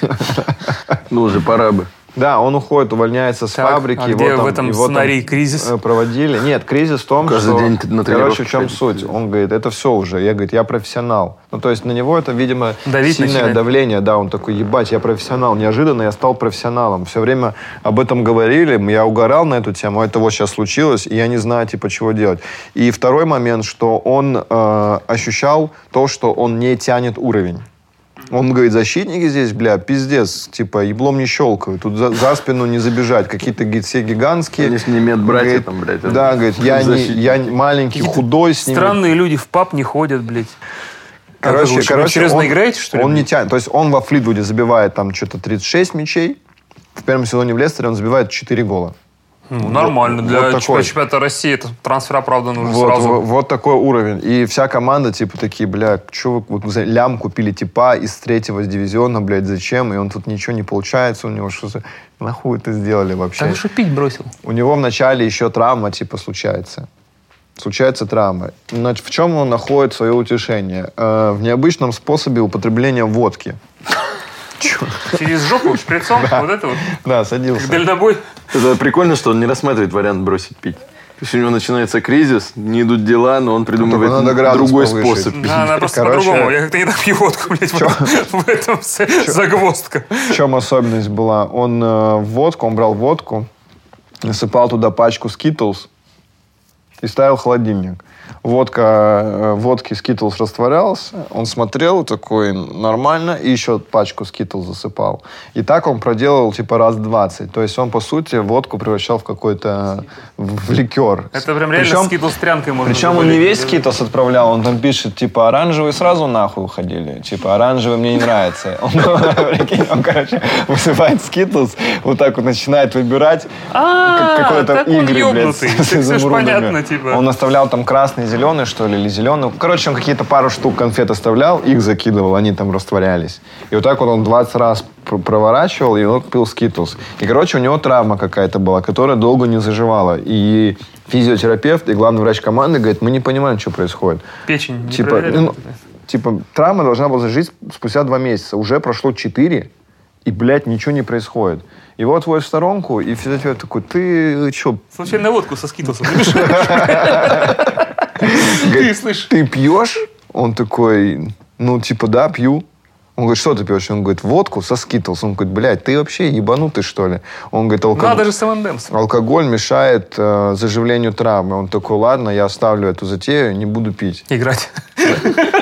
Ну, уже пора бы. Да, он уходит, увольняется с Так, фабрики. а его где в там- этом его там, сценарии кризис? э, Проводили. Нет, кризис в том, Каждый что... день на короче, в чем ходить. суть? Он говорит, это все уже. Я, говорит, я профессионал. Ну, то есть на него это, видимо, Давить сильное начинает. давление. Да, он такой, ебать, я профессионал. Неожиданно я стал профессионалом. Все время об этом говорили, я угорал на эту тему, это вот сейчас случилось, и я не знаю, типа, чего делать. И второй момент, что он э, ощущал то, что он не тянет уровень. Он говорит, защитники здесь, бля, пиздец, типа, еблом не щелкают, тут за, за спину не забежать, какие-то, говорит, все гигантские. Они ж не медбратья там, блядь, Да, говорит, я, не, я не- маленький, худой с ними. странные люди в паб не ходят, блядь. Короче, вы короче, серьезно он, играете, что ли? Он не тянет. То есть он во Флитвуде забивает там что-то 36 мячей. В первом сезоне в Лестере он забивает 4 гола. Ну, нормально. вот Для такой. чемпионата России это трансфера, правда, нужно Вот, сразу. вот, вот такой уровень. И вся команда, типа, такие, бля, что вы вот, за лям купили типа из третьего дивизиона, блядь, зачем? И он тут ничего не получается у него, что за... Нахуй это сделали вообще? Так что пить бросил. У него вначале еще травма, типа, случается. Случается травма. Но в чем он находит свое утешение? Э, в необычном способе употребления водки. Через жопу, шприцом, вот это вот. Да, садился. Как дальнобой. Это прикольно, что он не рассматривает вариант бросить пить. То есть у него начинается кризис, не идут дела, но он придумывает надо градус другой повысить. способ пить. Да, она просто Короче- по-другому. Я как-то не так пью водку, блядь. Вот В этом вся загвоздка. В чем особенность была? Он э, водку, он брал водку, насыпал туда пачку Skittles и ставил в холодильник. Водка, э, водки Skittles растворялся, он смотрел такой, нормально, и еще пачку Skittles засыпал. И так он проделал типа раз 20. То есть он, по сути, водку превращал в какой-то, в, в ликер. Это прям реально Причем- скидл с трянкой можно Причем он не весь Skittles отправлял, он там пишет, типа, оранжевый сразу нахуй уходили. Типа, оранжевый мне не нравится. Он, короче, высыпает Skittles, вот так вот начинает выбирать А, как- какой-то игры, блядь, с- изумрудами. понятно, типа. Он оставлял там красный, зеленый, что ли, или зеленый. Короче, он какие-то пару штук конфет оставлял, их закидывал, они там растворялись. И вот так вот он 20 раз пр- проворачивал, и он пил Skittles. И, короче, у него травма какая-то была, которая долго не заживала. И физиотерапевт и главный врач команды говорит, мы не понимаем, что происходит. Печень не Типа, ну, типа, травма должна была зажить спустя два месяца. Уже прошло четыре, и, блядь, ничего не происходит. Его отводят в сторонку, и физиотерапевт такой, ты что, Случайно водку со скитлсом. Ты слышишь? ты пьешь? Он такой, ну, типа, да, пью. Он говорит, что ты пьешь? Он говорит, водку со скитлс. Он говорит, блядь, ты вообще ебанутый, что ли? Он говорит, алкоголь, Надо же с алкоголь мешает э, заживлению травмы. Он такой, ладно, я оставлю эту затею, не буду пить. Играть.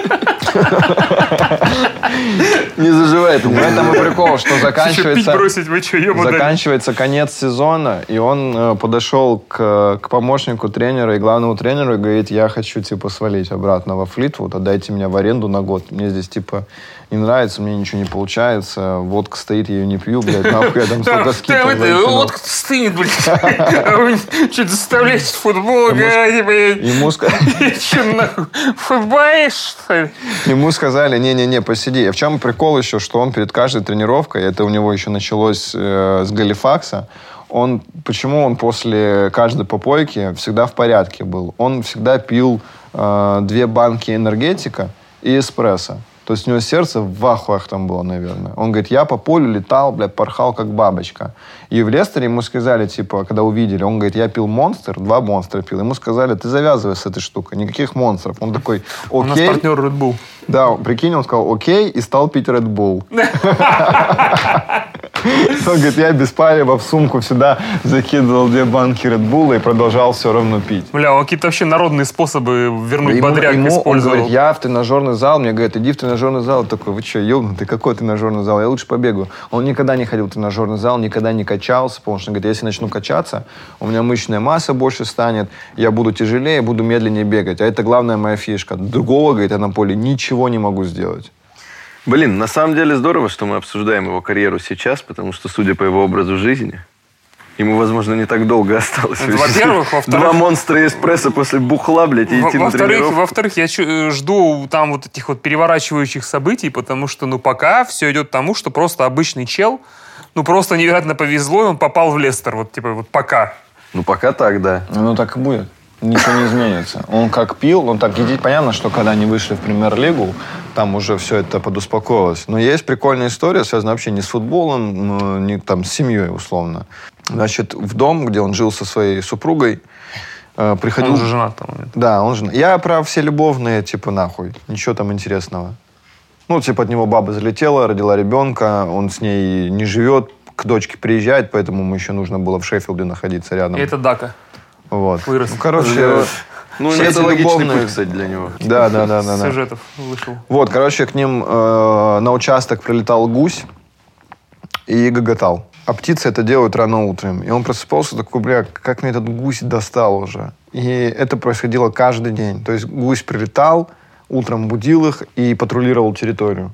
Не заживает. В этом и прикол, что заканчивается... бросить, вы что? Заканчивается конец сезона, и он э, подошел к, к помощнику тренера и главному тренеру и говорит, я хочу, типа, свалить обратно во Флитвуд, отдайте меня в аренду на год. Мне здесь, типа, не нравится, мне ничего не получается, водка стоит, я ее не пью, блядь, нахуй я там столько это, вот стынет, блядь. А Что-то заставляете футбол блядь. Ему, ска- Че нахуй? Футболист, что ли? ему сказали, не-не-не, посиди. В чем прикол еще, что он перед каждой тренировкой, это у него еще началось э, с Галифакса, он, почему он после каждой попойки всегда в порядке был? Он всегда пил э, две банки энергетика и эспрессо. То есть у него сердце в ахуях там было, наверное. Он говорит, я по полю летал, блядь, порхал как бабочка. И в Лестере ему сказали, типа, когда увидели, он говорит, я пил монстр, два монстра пил. Ему сказали, ты завязывай с этой штукой, никаких монстров. Он такой, У нас окей. партнер Red Bull. Да, прикинь, он сказал окей и стал пить Red Bull. Он говорит, я без палева в сумку всегда закидывал две банки Red Bull и продолжал все равно пить. Бля, он какие-то вообще народные способы вернуть Ему- бодряк ему он использовал. говорит, я в тренажерный зал, мне говорят, иди в тренажерный зал. Я такой, вы что, ебнутый, какой тренажерный зал? Я лучше побегу. Он никогда не ходил в тренажерный зал, никогда не качался, потому что, он говорит, если начну качаться, у меня мышечная масса больше станет, я буду тяжелее, буду медленнее бегать. А это главная моя фишка. Другого, говорит, я на поле ничего не могу сделать. Блин, на самом деле здорово, что мы обсуждаем его карьеру сейчас, потому что, судя по его образу жизни, ему, возможно, не так долго осталось. Это во-первых, во-вторых- Два монстра эспрессо после бухла, блядь, и Во- идти на Во-вторых, тренировку. во-вторых, я э, жду там вот этих вот переворачивающих событий, потому что, ну, пока все идет к тому, что просто обычный чел, ну, просто невероятно повезло, и он попал в Лестер, вот, типа, вот пока. Ну, пока так, да. Ну, так и будет. Ничего не изменится. Он как пил, он так едит. Понятно, что когда они вышли в премьер-лигу, там уже все это подуспокоилось. Но есть прикольная история, связанная вообще не с футболом, не там с семьей, условно. Значит, в дом, где он жил со своей супругой, э, приходил... Он уже женат, по-моему. Да, он же... Я про все любовные, типа, нахуй. Ничего там интересного. Ну, типа, от него баба залетела, родила ребенка, он с ней не живет, к дочке приезжает, поэтому ему еще нужно было в Шеффилде находиться рядом. И это Дака. Вот. вырос. Ну, короче, Ну, все это эти логичный любовные- путь, кстати, для него. Да, да, да, да, да. Сюжетов вышел. Вот, короче, к ним э, на участок прилетал гусь и гоготал. А птицы это делают рано утром. И он просыпался такой, бля, как мне этот гусь достал уже. И это происходило каждый день. То есть гусь прилетал, утром будил их и патрулировал территорию.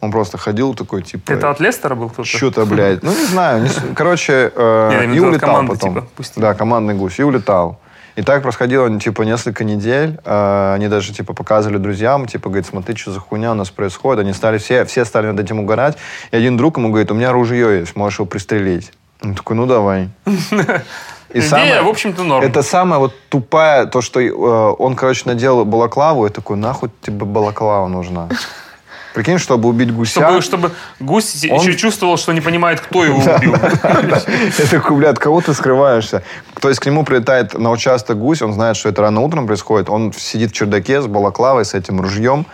Он просто ходил такой, типа... Это от Лестера был кто-то? Что-то, блядь. Ну, не знаю. не Короче, э, и улетал команды, потом. типа, пустили. Да, командный гусь. И улетал. И так происходило, типа, несколько недель. Э, Они даже, типа, показывали друзьям, типа, говорит, смотри, что за хуйня у нас происходит. Они стали, все, все стали над этим угорать. И один друг ему говорит, у меня ружье есть, можешь его пристрелить. Он такой, ну, давай. И Идея, в общем-то, норм. Это самое вот тупая, то, что э, он, короче, надел балаклаву, и такой, нахуй тебе балаклава нужна? Прикинь, чтобы убить гуся. Чтобы, чтобы гусь Он- еще чувствовал, что не понимает, кто его убил. Я такой, блядь, от кого ты скрываешься? То есть к нему прилетает на участок гусь, он знает, что это рано утром происходит, он сидит в чердаке с балаклавой, с этим ружьем,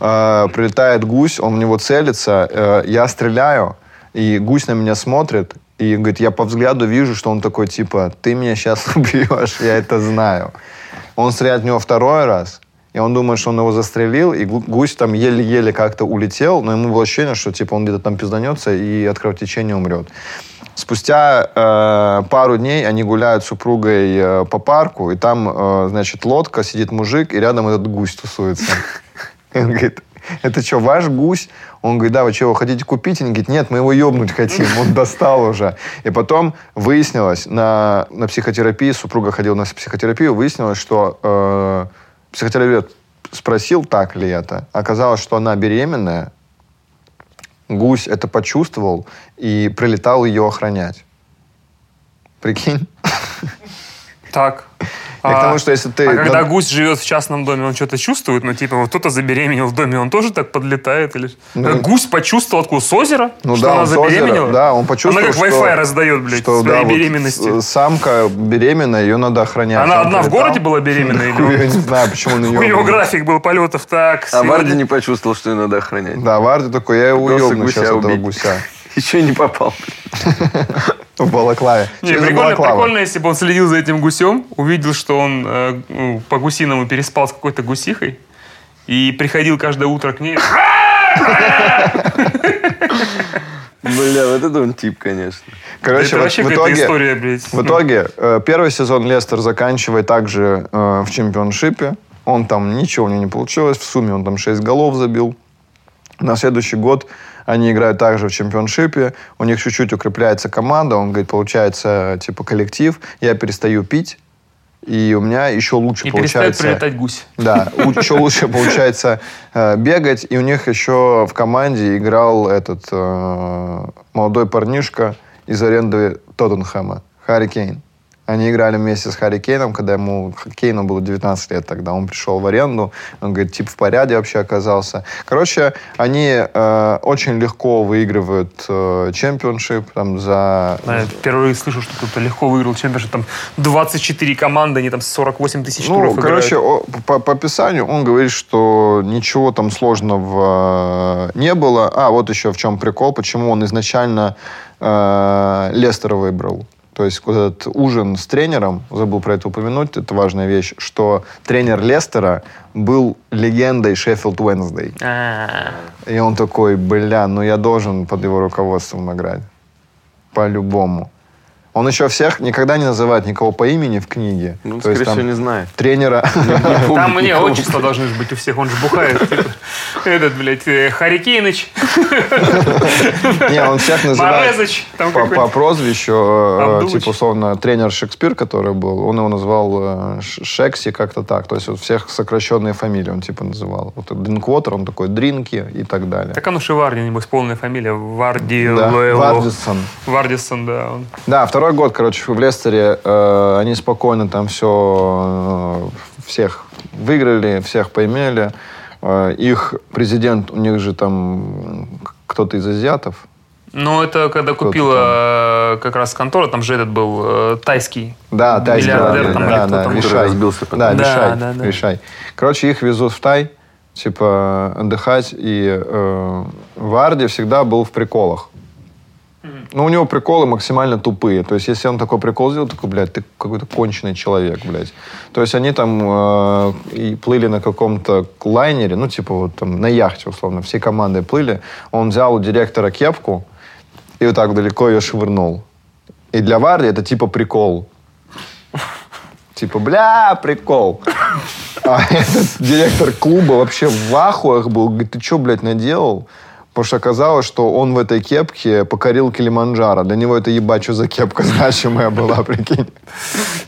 Э, прилетает гусь, он в него целится, э, я стреляю, и гусь на меня смотрит, и говорит, я по взгляду вижу, что он такой, типа, ты меня сейчас убьешь, я это знаю. Он стреляет в него второй раз, и он думает, что он его застрелил, и гу- гусь там еле-еле как-то улетел, но ему было ощущение, что типа он где-то там пизданется и от кровотечения умрет. Спустя э, пару дней они гуляют с супругой э, по парку, и там, э, значит, лодка, сидит мужик, и рядом этот гусь тусуется. И он говорит, это что, ваш гусь? Он говорит, да, вы что, его хотите купить? Они говорят, нет, мы его ебнуть хотим, он достал уже. И потом выяснилось, на, на психотерапии, супруга ходила на психотерапию, выяснилось, что э, психотерапевт спросил, так ли это. Оказалось, что она беременная, гусь это почувствовал и прилетал ее охранять. Прикинь? Так. Я к тому, что если ты... А когда да- гусь живет в частном доме, он что-то чувствует? Ну, типа, вот кто-то забеременел в доме, он тоже так подлетает? Или... Ну, гусь почувствовал откуда? С озера? Ну что да, она он с озера, забеременела? да, он почувствовал, Она как что- Wi-Fi раздает, блядь, что, своей да, вот беременности. с- самка беременная, ее надо охранять. Она Он одна в городе была беременна или Хуй, Я не знаю, почему он ее... У него график был полетов так. А Варди не почувствовал, что ее надо охранять. Да, Варди такой, я его уебну сейчас, этого гуся. Еще не попал. В балаклаве. Не, прикольно, прикольно, если бы он следил за этим гусем, увидел, что он э, ну, по гусиному переспал с какой-то гусихой и приходил каждое утро к ней. Бля, вот это он тип, конечно. Короче, это вот вообще в итоге, история, блядь. в итоге э, первый сезон Лестер заканчивает также э, в чемпионшипе. Он там, ничего у него не получилось. В сумме он там 6 голов забил. На следующий год они играют также в чемпионшипе. У них чуть-чуть укрепляется команда. Он говорит, получается, типа, коллектив. Я перестаю пить. И у меня еще лучше И получается... прилетать гусь. Да, еще лучше получается э, бегать. И у них еще в команде играл этот э, молодой парнишка из аренды Тоттенхэма, Харри Кейн. Они играли вместе с Харри Кейном, когда ему Кейну было 19 лет тогда. Он пришел в аренду, он говорит, тип в порядке вообще оказался. Короче, они э, очень легко выигрывают э, чемпионшип там за... Да, Я впервые слышу, что кто-то легко выиграл чемпионшип. Там 24 команды, они там 48 тысяч Ну, туров короче, играют. о- по, по описанию он говорит, что ничего там сложного э, не было. А, вот еще в чем прикол, почему он изначально э, Лестера выбрал. То есть вот этот ужин с тренером, забыл про это упомянуть, это важная вещь, что тренер Лестера был легендой Шеффилд Уэнсдей. А, И он такой, бля, ну я должен под его руководством играть. По-любому. Он еще всех никогда не называет никого по имени в книге. Ну, То есть скорее там всего, не знает. тренера. Там мне отчества должны же быть у всех, он же бухает. типа. Этот, блядь, э, Харикейныч, Не, он всех называет по, прозвищу, э, типа, условно, тренер Шекспир, который был, он его назвал э, Шекси как-то так. То есть вот всех сокращенные фамилии он типа называл. Вот Дринквотер, он такой Дринки и так далее. Так оно же Варди, небось, полная фамилия. Варди. Вардисон. Вардисон, да. Да, второй год, короче, в Лестере э, они спокойно там все всех выиграли, всех поимели. Э, их президент, у них же там кто-то из азиатов. Ну, это когда купила э, как раз контора, там же этот был э, тайский. Да, тайский, Миллиардер да, там или да, кто да, там. Вишай. разбился потом. Да, Да, Вишай, да, да. Вишай. Короче, их везут в Тай, типа, отдыхать, и э, Варди всегда был в приколах. Ну, у него приколы максимально тупые. То есть, если он такой прикол сделал, такой, блядь, ты какой-то конченый человек, блядь. То есть, они там э, и плыли на каком-то лайнере, ну, типа, вот там на яхте, условно, всей командой плыли. Он взял у директора кепку и вот так далеко ее швырнул. И для Варди это типа прикол. Типа, бля, прикол. А этот директор клуба вообще в ахуях был. Говорит, ты что, блядь, наделал? Потому что оказалось, что он в этой кепке покорил Килиманджаро. Для него это ебать, что за кепка значимая была, прикинь.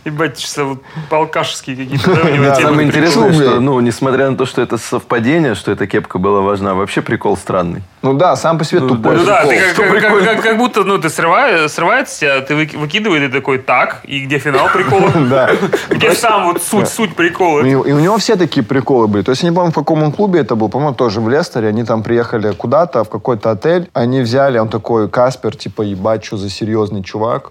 Ебать, что вот полкашские какие-то, Самое интересное, что, ну, несмотря на то, что это совпадение, что эта кепка была важна, вообще прикол странный. Ну да, сам по себе тупой Ну да, ты как, как- прикольно? как- как будто ну, ты срываешь, срывается тебя, ты выки- выкидывает и такой, так, и где финал прикола? Да. Где сам вот суть, суть прикола? И у него все такие приколы были. То есть я не помню, в каком он клубе это был. По-моему, тоже в Лестере. Они там приехали куда-то, в какой-то отель. Они взяли, он такой, Каспер, типа, ебать, что за серьезный чувак.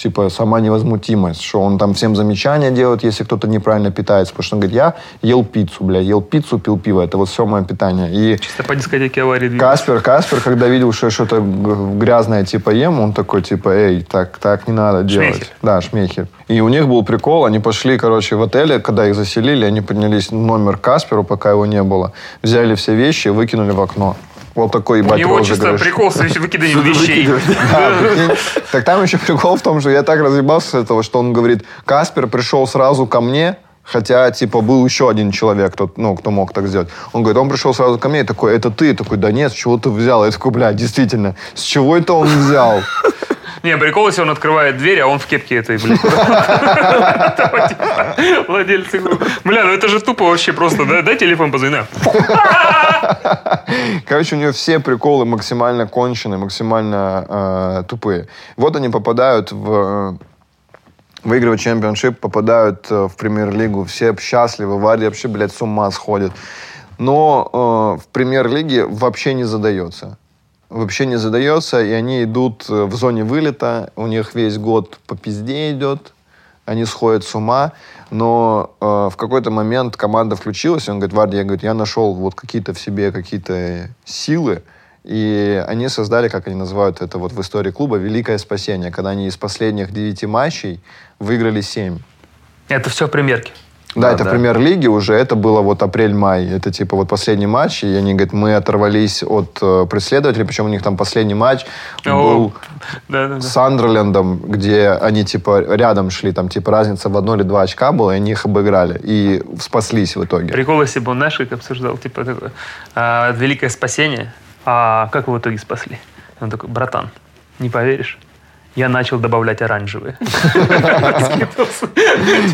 Типа, сама невозмутимость, что он там всем замечания делает, если кто-то неправильно питается. Потому что он говорит, я ел пиццу, бля, ел пиццу, пил пиво. Это вот все мое питание. И Чисто по дискотеке аварии. Каспер, Каспер, когда видел, что я что-то грязное типа ем, он такой, типа, эй, так, так не надо делать. Шмейхель. Да, шмехер. И у них был прикол, они пошли, короче, в отеле, когда их заселили, они поднялись номер Касперу, пока его не было, взяли все вещи и выкинули в окно. Вот такой, У ебать, него чисто прикол с выкиданием вещей. Так там еще прикол в том, что я так разъебался с этого, что он говорит, Каспер пришел сразу ко мне, Хотя, типа, был еще один человек, кто, ну, кто мог так сделать. Он говорит, он пришел сразу ко мне и такой, это ты? Я такой, да нет, с чего ты взял? Я такой, бля, действительно, с чего это он взял? Не, прикол, если он открывает дверь, а он в кепке этой, типа, Владельцы. Бля, ну это же тупо вообще просто. да? Дай телефон позвони. Короче, у нее все приколы максимально конченые, максимально э, тупые. Вот они попадают в... э, Выигрывают чемпионшип, попадают э, в премьер-лигу, все счастливы, Варди вообще, блядь, с ума сходит. Но э, в премьер-лиге вообще не задается. Вообще не задается, и они идут э, в зоне вылета, у них весь год по пизде идет, они сходят с ума, но э, в какой-то момент команда включилась, и он говорит, Варди, я, говорит, я нашел вот какие-то в себе какие-то силы, и они создали, как они называют это вот в истории клуба, великое спасение, когда они из последних девяти матчей выиграли семь. Это все премьерки. Да, Да, это да. премьер-лиги уже, это было вот апрель-май, это типа вот последний матч, и они говорят, мы оторвались от э, преследователей, причем у них там последний матч был Да, да, с да. Сандерлендом, где они типа рядом шли, там типа разница в одно или два очка была, и они их обыграли, и спаслись в итоге. Прикол, если бы он, как обсуждал, типа, такое, а, великое спасение, а как его в итоге спасли? Он такой, братан, не поверишь, я начал добавлять оранжевые.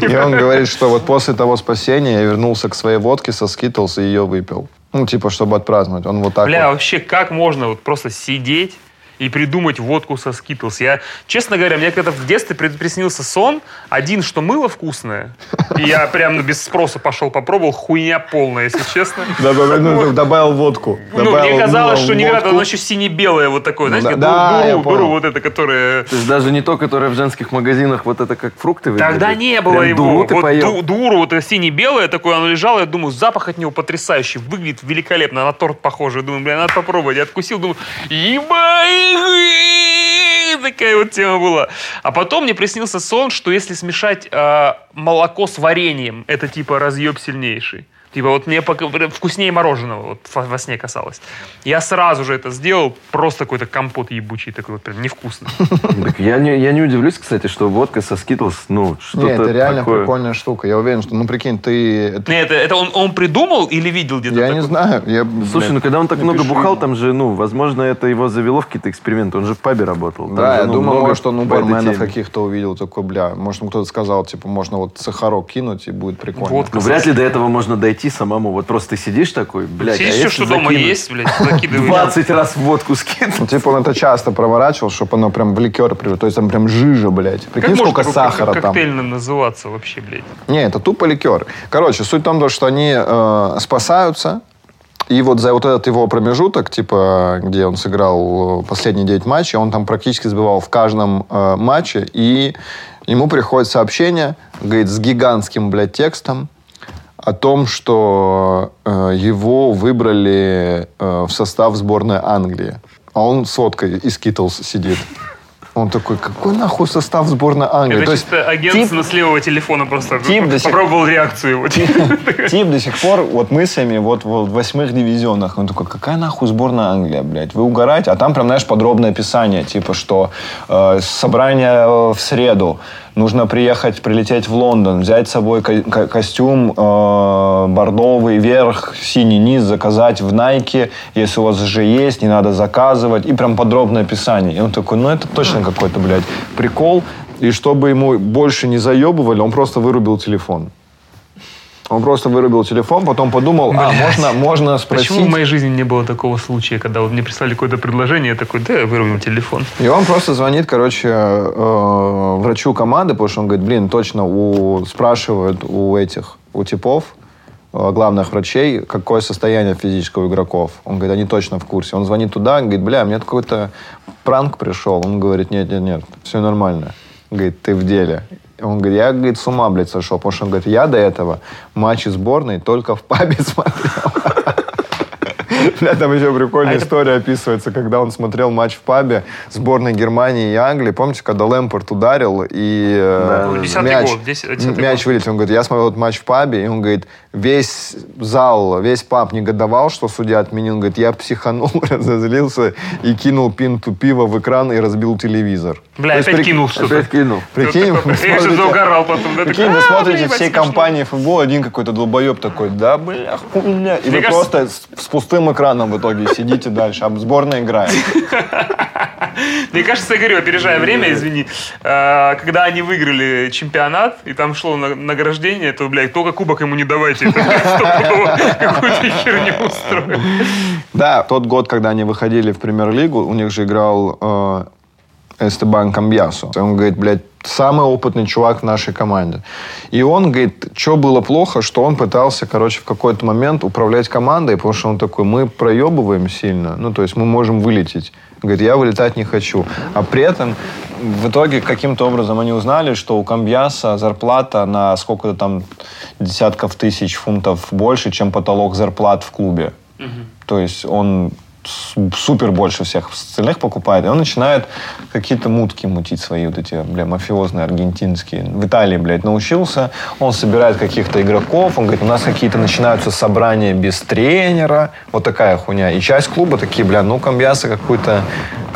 И он говорит, что вот после того спасения я вернулся к своей водке со Skittles и ее выпил. Ну, типа, чтобы отпраздновать. Он вот так Бля, вот. вообще, как можно вот просто сидеть и придумать водку со скитлс? Я, честно говоря, мне когда в детстве при- приснился сон, один, что мыло вкусное, и я прям без спроса пошел попробовал, хуйня полная, если честно. Добавил, ну, добавил водку. Ну, мне казалось, что невероятно, водку. оно еще сине-белое вот такое, знаешь, да, как дуру, вот это, которое... То есть даже не то, которое в женских магазинах вот это как фрукты выглядит. Тогда не было его. вот дуру, вот это сине-белое такое, оно лежало, я думаю, запах от него потрясающий, выглядит великолепно, на торт похоже. Думаю, бля, надо попробовать. Я откусил, думаю, ебать, такая вот тема была. А потом мне приснился сон, что если смешать э, молоко с вареньем, это типа разъеб сильнейший. Типа вот мне вкуснее мороженого вот во, сне касалось. Я сразу же это сделал, просто какой-то компот ебучий такой вот прям невкусный. Так я не, я не удивлюсь, кстати, что водка со Skittles, ну, что-то Не, это реально такое. прикольная штука. Я уверен, что, ну, прикинь, ты... это- Не, это, это он, он придумал или видел где-то? Я не знаю. Я, Слушай, ну когда он так много бухал, ему. там же, ну, возможно, это его завело в какие-то эксперименты. Он же в пабе работал. Там Да, же, я ну, думаю, много может, он у барменов каких-то увидел такой, бля, может, ему кто-то сказал, типа, можно вот сахарок кинуть, и будет прикольно. Водка Ну, вряд ли до этого можно дойти самому. Вот просто ты сидишь такой, блядь, Сидишь, а все, что дома закинуть есть, блядь, закидывай. 20 раз водку скинуть. Ну, типа, он это часто проворачивал, чтобы оно прям в ликер превратилось. То есть там прям жижа, блядь. Как Прикинь, может сколько сахара там. коктейльно называться вообще, блядь? Не, это тупо ликер. Короче, суть в том, что они э, спасаются, и вот за вот этот его промежуток, типа, где он сыграл э, последние 9 матчей, он там практически сбивал в каждом э, матче, и ему приходит сообщение, говорит, с гигантским, блядь, текстом, о том, что э, его выбрали э, в состав сборной Англии. А он с водкой из Китлс сидит. Он такой, какой нахуй состав сборной Англии? Это То есть чисто агент тип- с наслевого телефона просто тип до сих- попробовал реакцию его. Тип до сих пор вот мыслями вот, вот в восьмых дивизионах. Он такой, какая нахуй сборная Англия, блядь? Вы угораете? А там прям, знаешь, подробное описание. Типа, что э, собрание э, в среду. Нужно приехать, прилететь в Лондон, взять с собой ко- ко- костюм э, бордовый верх, синий низ, заказать в Найке. Если у вас уже есть, не надо заказывать. И прям подробное описание. И он такой, ну это точно какой-то, блядь, прикол. И чтобы ему больше не заебывали, он просто вырубил телефон. Он просто вырубил телефон, потом подумал, а, можно, можно спросить. Почему в моей жизни не было такого случая, когда вот мне прислали какое-то предложение, я такой, да, я вырубим телефон. И он просто звонит, короче, э, врачу команды, потому что он говорит, блин, точно у, спрашивают у этих, у типов, э, главных врачей, какое состояние физического игроков. Он говорит, они точно в курсе. Он звонит туда, говорит, бля, мне какой-то пранк пришел. Он говорит, нет, нет, нет, все нормально. Говорит, ты в деле. Он говорит, я, говорит, с ума, блядь, сошел. Потому что он говорит, я до этого матчи сборной только в пабе смотрел. Бля, там еще прикольная история описывается, когда он смотрел матч в пабе сборной Германии и Англии. Помните, когда Лэмпорт ударил и э, Да, да, да. Мяч, гол, десять- десятый мяч гол. вылетел. Он говорит, я смотрел этот матч в пабе, и он говорит, весь зал, весь паб негодовал, что судья отменил. Он говорит, я психанул, разозлился и кинул пинту пива в экран и разбил телевизор. Бля, То опять при- кинул что-то. Опять кинул. Прикинь, вы же смотрите- заугорал потом. да, Прикинь, такой, вы «А, смотрите всей смешно». компании футбол, один какой-то долбоеб такой, да, бля, хуйня. И вы просто с, с пустым экраном в итоге сидите дальше, а сборная играет. Мне кажется, я говорю, опережая время, извини, э, когда они выиграли чемпионат, и там шло на- награждение, то, блядь, только кубок ему не давайте. Какую-то херню устроил. Да, тот год, когда они выходили в премьер-лигу, у них же играл э, Эстебан Камбьясо. Он говорит, блядь, самый опытный чувак в нашей команде. И он говорит, что было плохо, что он пытался, короче, в какой-то момент управлять командой, потому что он такой, мы проебываем сильно, ну, то есть мы можем вылететь. Говорит, я вылетать не хочу. А при этом в итоге каким-то образом они узнали, что у Камбьяса зарплата на сколько-то там десятков тысяч фунтов больше, чем потолок зарплат в клубе. То есть он супер больше всех остальных покупает, и он начинает какие-то мутки мутить свои вот эти, бля, мафиозные, аргентинские. В Италии, блядь, научился, он собирает каких-то игроков, он говорит, у нас какие-то начинаются собрания без тренера, вот такая хуйня. И часть клуба такие, бля, ну, Камбьяса какую-то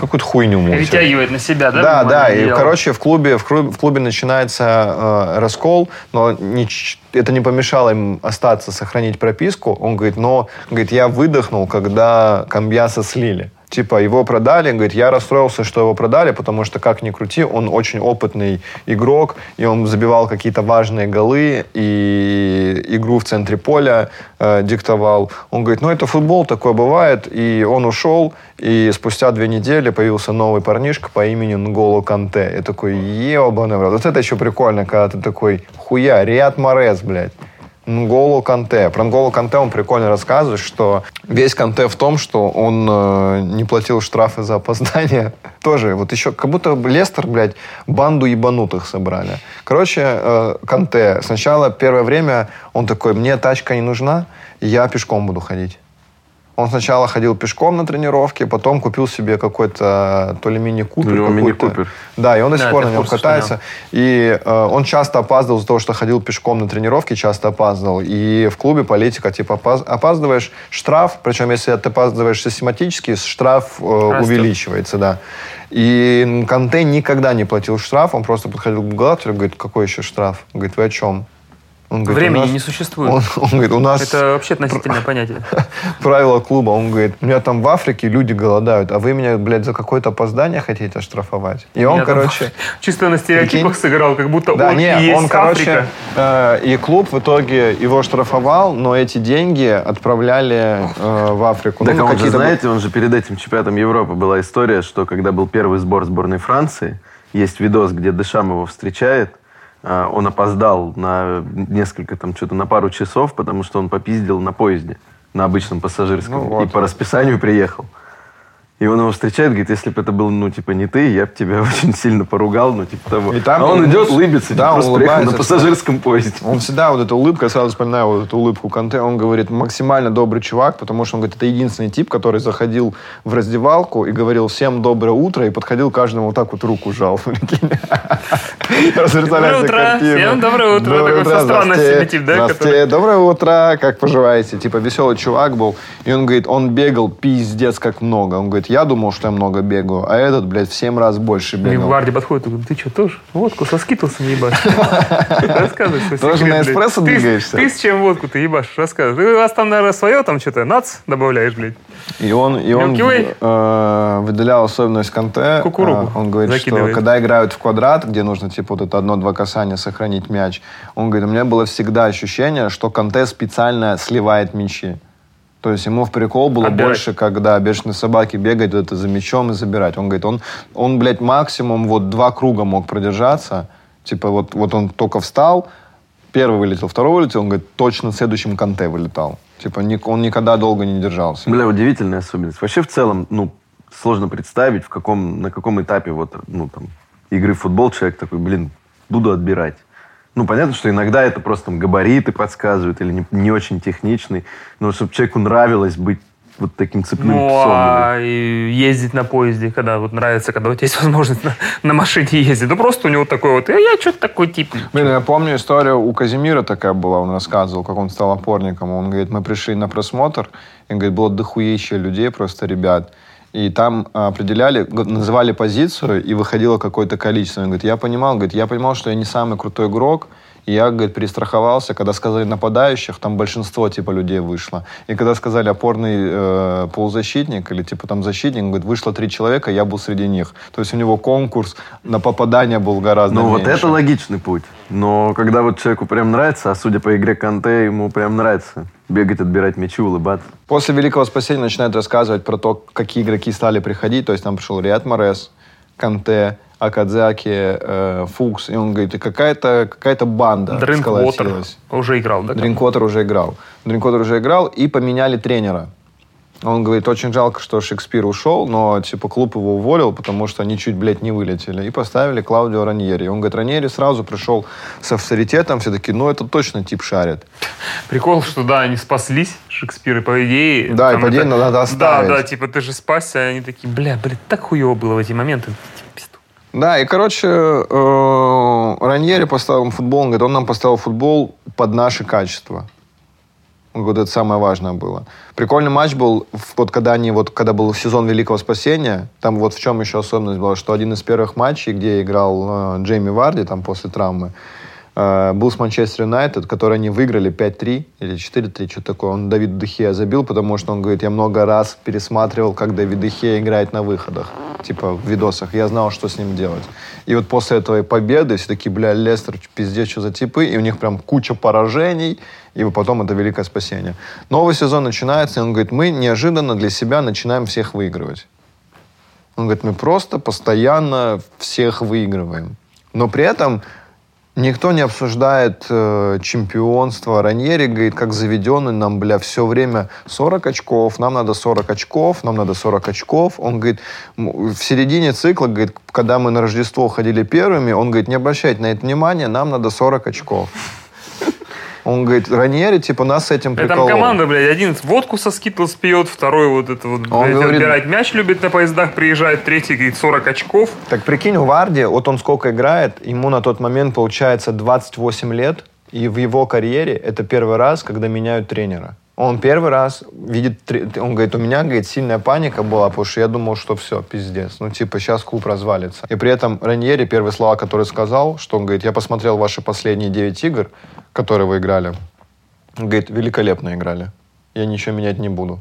какую-то хуйню мутит. Перетягивает на себя, да? Да, да, и, дела? короче, в клубе, в клубе, в клубе начинается э, раскол, но нич- это не помешало им остаться, сохранить прописку. Он говорит, но, говорит, я выдохнул, когда Камбьяса слили. Типа, его продали, говорит, я расстроился, что его продали, потому что, как ни крути, он очень опытный игрок, и он забивал какие-то важные голы, и игру в центре поля э, диктовал. Он говорит, ну, это футбол, такое бывает, и он ушел, и спустя две недели появился новый парнишка по имени Нголо Канте. Я такой, ебаный в рот. Вот это еще прикольно, когда ты такой, хуя, Риад Морез, блядь. Нголо Канте. Про Нголо Канте он прикольно рассказывает, что весь Канте в том, что он э, не платил штрафы за опоздание. Тоже вот еще, как будто Лестер, блядь, банду ебанутых собрали. Короче, э, Канте сначала первое время он такой, мне тачка не нужна, я пешком буду ходить. Он сначала ходил пешком на тренировки, потом купил себе какой-то то ли мини-купер. У него какой-то. мини-купер. Да, и он до Да, сих пор это на нем катается. И э, он часто опаздывал из-за того, что ходил пешком на тренировки, часто опаздывал. И в клубе политика, типа, опаз- опаздываешь, штраф, причем если ты опаздываешь систематически, штраф э, увеличивается, да. И Канте никогда не платил штраф, он просто подходил к бухгалтеру и говорит, какой еще штраф? Он говорит, вы о чем? Он говорит, Времени «У нас- не существует. Он, он говорит, у нас Это вообще относительное понятие. правила клуба. Он говорит, у меня там в Африке люди голодают, а вы меня, блядь, за какое-то опоздание хотите оштрафовать? И он, короче... Чисто на стереотипах Прикинь. сыграл, как будто Да, он не, и есть он, короче, Африка. э, и клуб в итоге его штрафовал, но эти деньги отправляли э, в Африку. Так Ну, а он же, знаете, он же перед этим чемпионатом Европы была история, что когда был первый сбор сборной Франции, есть видос, где Дешам его встречает, он опоздал на несколько, там, что-то на пару часов, потому что он попиздил на поезде, на обычном пассажирском, Ну вот. и по расписанию приехал. И он его встречает, говорит, если бы это был, ну, типа, не ты, я бы тебя очень сильно поругал, ну, типа того. И там а он он- идет, улыбится, да, типа, он просто на пассажирском поезде. Он всегда вот эта улыбка, я сразу вспоминаю вот эту улыбку Канте, он говорит, максимально добрый чувак, потому что он говорит, это единственный тип, который заходил в раздевалку и говорил всем доброе утро, и подходил каждому вот так вот руку жал. Доброе утро, картину. всем доброе утро. Доброе Такой со странностями тип, да, который- доброе утро, как поживаете? Типа веселый чувак был. И он говорит, он бегал пиздец как много. Он говорит, я думал, что я много бегаю, а этот, блядь, в 7 раз больше бегал. Варде подходит и говорит, ты что, тоже? Водку со скитлсом ебашь? Рассказывай свой Тоже на эспрессо двигаешься? Ты с чем водку ты ебашь? Рассказывай. Ты у вас там, наверное, свое там что-то, нац добавляешь, блядь. И он, и он э, выделял особенность Канте. Кукурузу Э, он говорит, что когда играют в квадрат, где нужно типа вот это одно-два касания сохранить мяч, он говорит, у меня было всегда ощущение, что Канте специально сливает мячи. То есть ему в прикол было Отбирать. больше, когда бешеные собаки бегают вот это за мячом и забирать. Он говорит, он, он, блядь, максимум вот два круга мог продержаться. Типа вот, вот он только встал, первый вылетел, второй вылетел, он говорит, точно следующим Канте вылетал. Типа он никогда долго не держался. Бля, удивительная особенность. Вообще, в целом, ну, сложно представить, в каком, на каком этапе вот, ну, там, игры в футбол человек такой, блин, буду отбирать. Ну, понятно, что иногда это просто там габариты подсказывают или не, не очень техничный. Но чтобы человеку нравилось быть вот таким цепным Ну, псом. а ездить на поезде, когда вот нравится, когда у тебя есть возможность на, на машине ездить. Ну, просто у него такой вот, «Э, я что-то такой тип. Блин, я помню историю у Казимира такая была, он рассказывал, как он стал опорником. Он говорит, мы пришли на просмотр, и, говорит, было дохуище людей, просто ребят. И там определяли, называли позицию, и выходило какое-то количество. Он говорит, я понимал, говорит, я понимал, что я не самый крутой игрок, и я, говорит, перестраховался, когда сказали нападающих, там большинство типа людей вышло. И когда сказали опорный э, полузащитник или типа там защитник, говорит, вышло три человека, я был среди них. То есть у него конкурс на попадание был гораздо Ну, вот меньше. это логичный путь. Но когда вот человеку прям нравится, а судя по игре Канте, ему прям нравится бегать, отбирать мячи, улыбаться. После Великого Спасения начинают рассказывать про то, какие игроки стали приходить. То есть там пришел Риат Морес, Канте, Акадзаки, э, Фукс. И он говорит, и какая-то какая банда Дринквотер уже играл, да? Дринквотер уже играл. Дринквотер уже играл, и поменяли тренера. Он говорит, очень жалко, что Шекспир ушел, но, типа, клуб его уволил, потому что они чуть, блядь, не вылетели. И поставили Клаудио Раньери. Он говорит, Раньери сразу пришел с авторитетом, все таки ну, это точно тип шарит. Прикол, что да, они спаслись, Шекспир, и по идее... Да, и по идее это- надо Да, оставить. да, типа ты же спасся, а они такие, бля, блин, так хуево было в эти моменты. Да, и, короче, э, Раньери поставил футбол, он говорит, он нам поставил футбол под наши качества. Он говорит, это самое важное было. Прикольный матч был, вот когда, они, вот, когда был сезон Великого Спасения, там вот в чем еще особенность была, что один из первых матчей, где играл э, Джейми Варди, там после травмы, был с Манчестер Юнайтед, который они выиграли 5-3 или 4-3, что такое. Он Давид Дехея забил, потому что он говорит, я много раз пересматривал, как Давид Дехея играет на выходах, типа в видосах. Я знал, что с ним делать. И вот после этой победы все такие, бля, Лестер, пиздец, что за типы, и у них прям куча поражений, и потом это великое спасение. Новый сезон начинается, и он говорит, мы неожиданно для себя начинаем всех выигрывать. Он говорит, мы просто постоянно всех выигрываем. Но при этом никто не обсуждает э, чемпионство. Раньери говорит, как заведенный, нам, бля, все время 40 очков, нам надо 40 очков, нам надо 40 очков. Он говорит, в середине цикла, говорит, когда мы на Рождество ходили первыми, он говорит, не обращайте на это внимания, нам надо 40 очков. Он говорит, Раньери, типа, нас с этим Это приколол. там команда, блядь, один водку со скитлс пьет, второй вот это вот, Он блядь, говорит- отбирать мяч любит на поездах, приезжает, третий, говорит, 40 очков. Так прикинь, Варди, вот он сколько играет, ему на тот момент получается 28 лет, и в его карьере это первый раз, когда меняют тренера. Он первый раз видит, он говорит, у меня, говорит, сильная паника была, потому что я думал, что все, пиздец. Ну, типа, сейчас клуб развалится. И при этом Раньери, первые слова, которые сказал, что он говорит, я посмотрел ваши последние 9 игр, которые вы играли. Он говорит, великолепно играли. Я ничего менять не буду.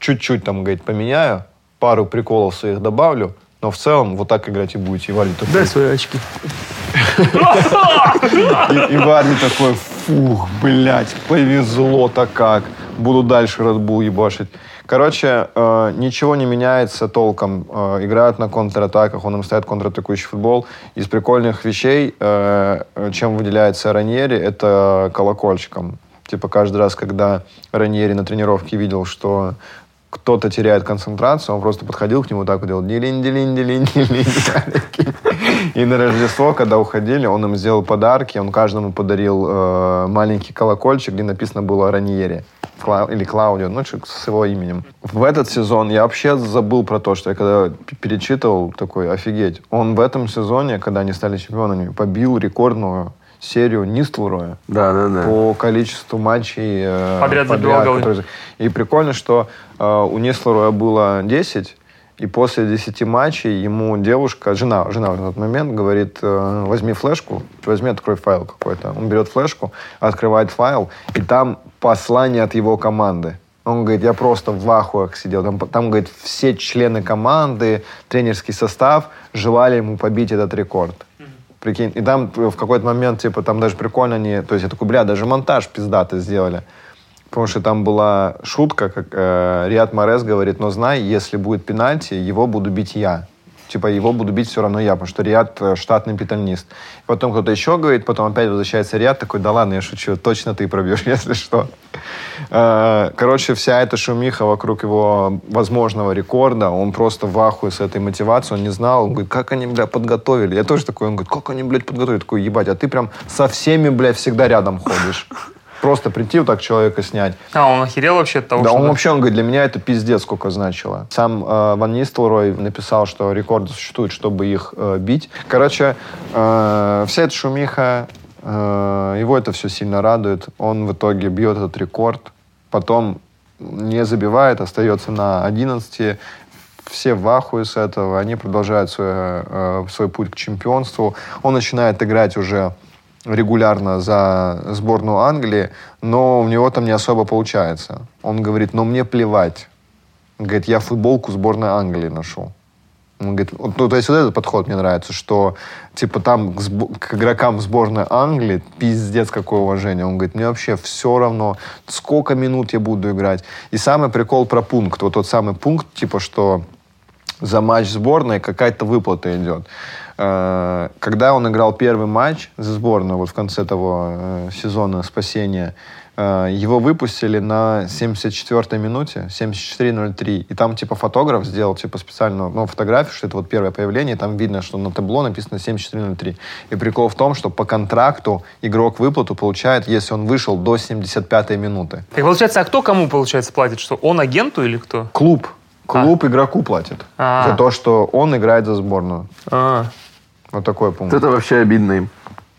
Чуть-чуть там, говорит, поменяю, пару приколов своих добавлю, но в целом вот так играть и будете. И Вали такой, свои очки. и, и Варни такой, фух, блядь, повезло-то как. Буду дальше Red Bull ебашить. Короче, э, ничего не меняется толком. Э, играют на контратаках, он им ставит контратакующий футбол. Из прикольных вещей, э, э, чем выделяется Раньери, это колокольчиком. Типа каждый раз, когда Раньери на тренировке видел, что кто-то теряет концентрацию, он просто подходил к нему так вот делал дилин дилин дилин дилин И на Рождество, когда уходили, он им сделал подарки, он каждому подарил э, маленький колокольчик, где написано было Раньери. Кла- или Клаудио, ну, с его именем. В этот сезон я вообще забыл про то, что я когда перечитывал, такой, офигеть. Он в этом сезоне, когда они стали чемпионами, побил рекордную серию Нистлроя Да, да, да. по количеству матчей э, Подряд забивал голы. которые- И прикольно, что э, у Нестлероя было 10, и после 10 матчей ему девушка, жена, жена в этот момент говорит, э, возьми флешку, возьми, открой файл какой-то. Он берет флешку, открывает файл, и там послание от его команды. Он говорит, я просто в ахуях сидел. Там, там, говорит, все члены команды, тренерский состав желали ему побить этот рекорд. Прикинь, и там в какой-то момент, типа, там даже прикольно они... То есть я такой, бля, даже монтаж пиздатый сделали. Потому что там была шутка, как э, Риад Морес говорит, но знай, если будет пенальти, его буду бить я. Типа, его буду бить все равно я, потому что Риад э, штатный питальнист. Потом кто-то еще говорит, потом опять возвращается Риад, такой, да ладно, я шучу, точно ты пробьешь, если что. Э, Короче, вся эта шумиха вокруг его возможного рекорда, он просто в ахуе с этой мотивацией, он не знал, он говорит, как они, бля, подготовили. Я тоже такой, он говорит, как они, блядь, подготовили? Такой, ебать, а ты прям со всеми, блядь, всегда рядом ходишь. Просто прийти вот так человека снять. А, он охерел вообще от того, Да, что... он вообще, он говорит, для меня это пиздец сколько значило. Сам э, Ван Нистелрой написал, что рекорды существуют, чтобы их э, бить. Короче, э, вся эта шумиха, э, его это все сильно радует. Он в итоге бьет этот рекорд, потом не забивает, остается на 11 все в ахуе с этого, они продолжают свой, э, свой путь к чемпионству. Он начинает играть уже регулярно за сборную Англии, но у него там не особо получается. Он говорит, ну мне плевать. Он говорит, я футболку сборной Англии ношу. Он говорит, ну, то есть вот этот подход мне нравится, что типа там к, сбо- к игрокам сборной Англии пиздец какое уважение. Он говорит, мне вообще все равно, сколько минут я буду играть. И самый прикол про пункт, вот тот самый пункт, типа что за матч сборной какая-то выплата идет. Э, Когда он играл первый матч за сборную, вот в конце того э, сезона спасения, э, его выпустили на 74-й минуте, 74.03. И там, типа, фотограф сделал, типа, специальную, ну, фотографию, что это вот первое появление, и там видно, что на табло написано 74.03. И прикол в том, что по контракту игрок выплату получает, если он вышел до 75-й минуты. Так получается, а кто кому, получается, платит? Что, он агенту или кто? Клуб. Клуб игроку платит А. за то, что он играет за сборную. А, Вот такой пункт. Это вообще обидно им.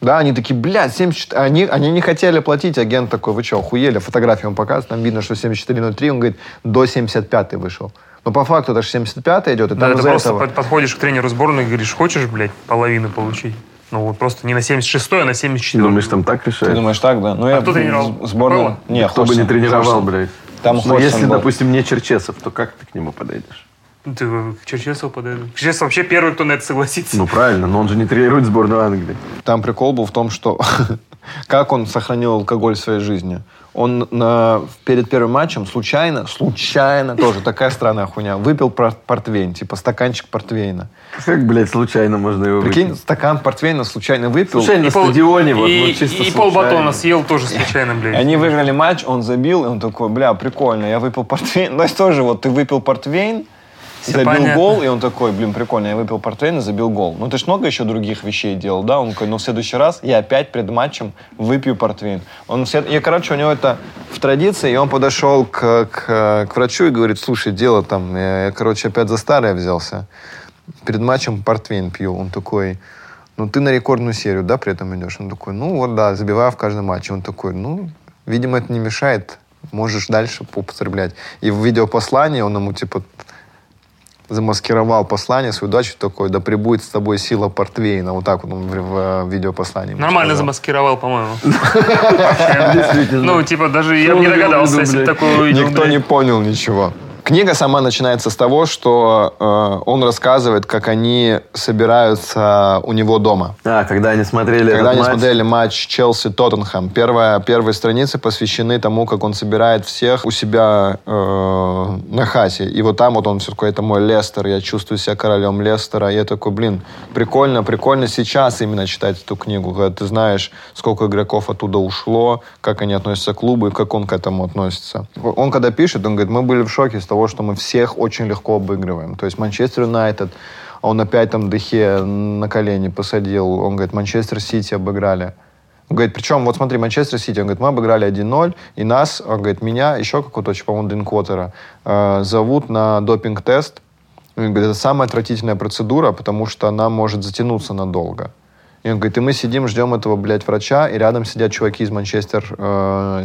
Да, они такие, блядь, 74... Они, они не хотели платить, агент такой, вы что, охуели? Фотографию он показывает, там видно, что 74.03, он говорит, до 75 вышел. Но по факту это же 75 идет, и да, ты просто этого... под- подходишь к тренеру сборной и говоришь, хочешь, блядь, половину получить? Ну, вот просто не на 76 а на 74 Думаешь, там так Ты решают? думаешь так, да? Ну, я кто тренировал? Сборную... Было? Не, Кто бы не тренировал, Ходжсон. блядь. Там Ну, Ходжсон если, был. допустим, не Черчесов, то как ты к нему подойдешь? Ты к Черчесову подойду. Черчесов вообще первый, кто на это согласится. Ну, правильно, но он же не тренирует сборную Англии. Там прикол был в том, что как он сохранил алкоголь в своей жизни. Он на, перед первым матчем случайно, случайно, тоже такая странная хуйня, выпил пор- портвейн, типа стаканчик портвейна. Как, блядь, случайно можно его Прикинь, выпить? стакан портвейна случайно выпил. Случайно на пол- стадионе, вот, и, ну, чисто и полбатона съел тоже случайно, блядь. Они выиграли матч, он забил, и он такой, бля, прикольно, я выпил портвейн. Ну, то есть тоже вот ты выпил портвейн, забил понятно. гол, и он такой, блин, прикольно, я выпил портвейн и забил гол. Ну, ты ж много еще других вещей делал, да? Он такой, ну, в следующий раз я опять перед матчем выпью портвейн. Он, все- и, короче, у него это в традиции, и он подошел к, к, к врачу и говорит, слушай, дело там, я, я, короче, опять за старое взялся. Перед матчем портвейн пью. Он такой, ну, ты на рекордную серию, да, при этом идешь? Он такой, ну, вот, да, забиваю в каждом матче. Он такой, ну, видимо, это не мешает, можешь дальше употреблять. И в видеопослании он ему, типа, замаскировал послание, свою дачу такой, да пребудет с тобой сила портвейна. Вот так вот он в, в, в видеопослании. Нормально сказал. замаскировал, по-моему. Ну, типа, даже я бы не догадался, если такое увидел. Никто не понял ничего. Книга сама начинается с того, что э, он рассказывает, как они собираются у него дома. А, когда они смотрели Когда они матч, смотрели матч Челси-Тоттенхэм, первая, первые страницы посвящены тому, как он собирает всех у себя э, на хате. И вот там вот он все такой, это мой Лестер, я чувствую себя королем Лестера. И я такой, блин, прикольно, прикольно сейчас именно читать эту книгу, когда ты знаешь, сколько игроков оттуда ушло, как они относятся к клубу и как он к этому относится. Он когда пишет, он говорит, мы были в шоке с того, что мы всех очень легко обыгрываем. То есть Манчестер Юнайтед, он опять там Дехе на колени посадил. Он говорит, Манчестер Сити обыграли. Он говорит, причем, вот смотри, Манчестер Сити, он говорит, мы обыграли 1-0, и нас, он говорит, меня, еще какого-то, по-моему, Дринквотера, э, зовут на допинг-тест. Он говорит, это самая отвратительная процедура, потому что она может затянуться надолго. И он говорит, и мы сидим, ждем этого, блядь, врача, и рядом сидят чуваки из Манчестер э.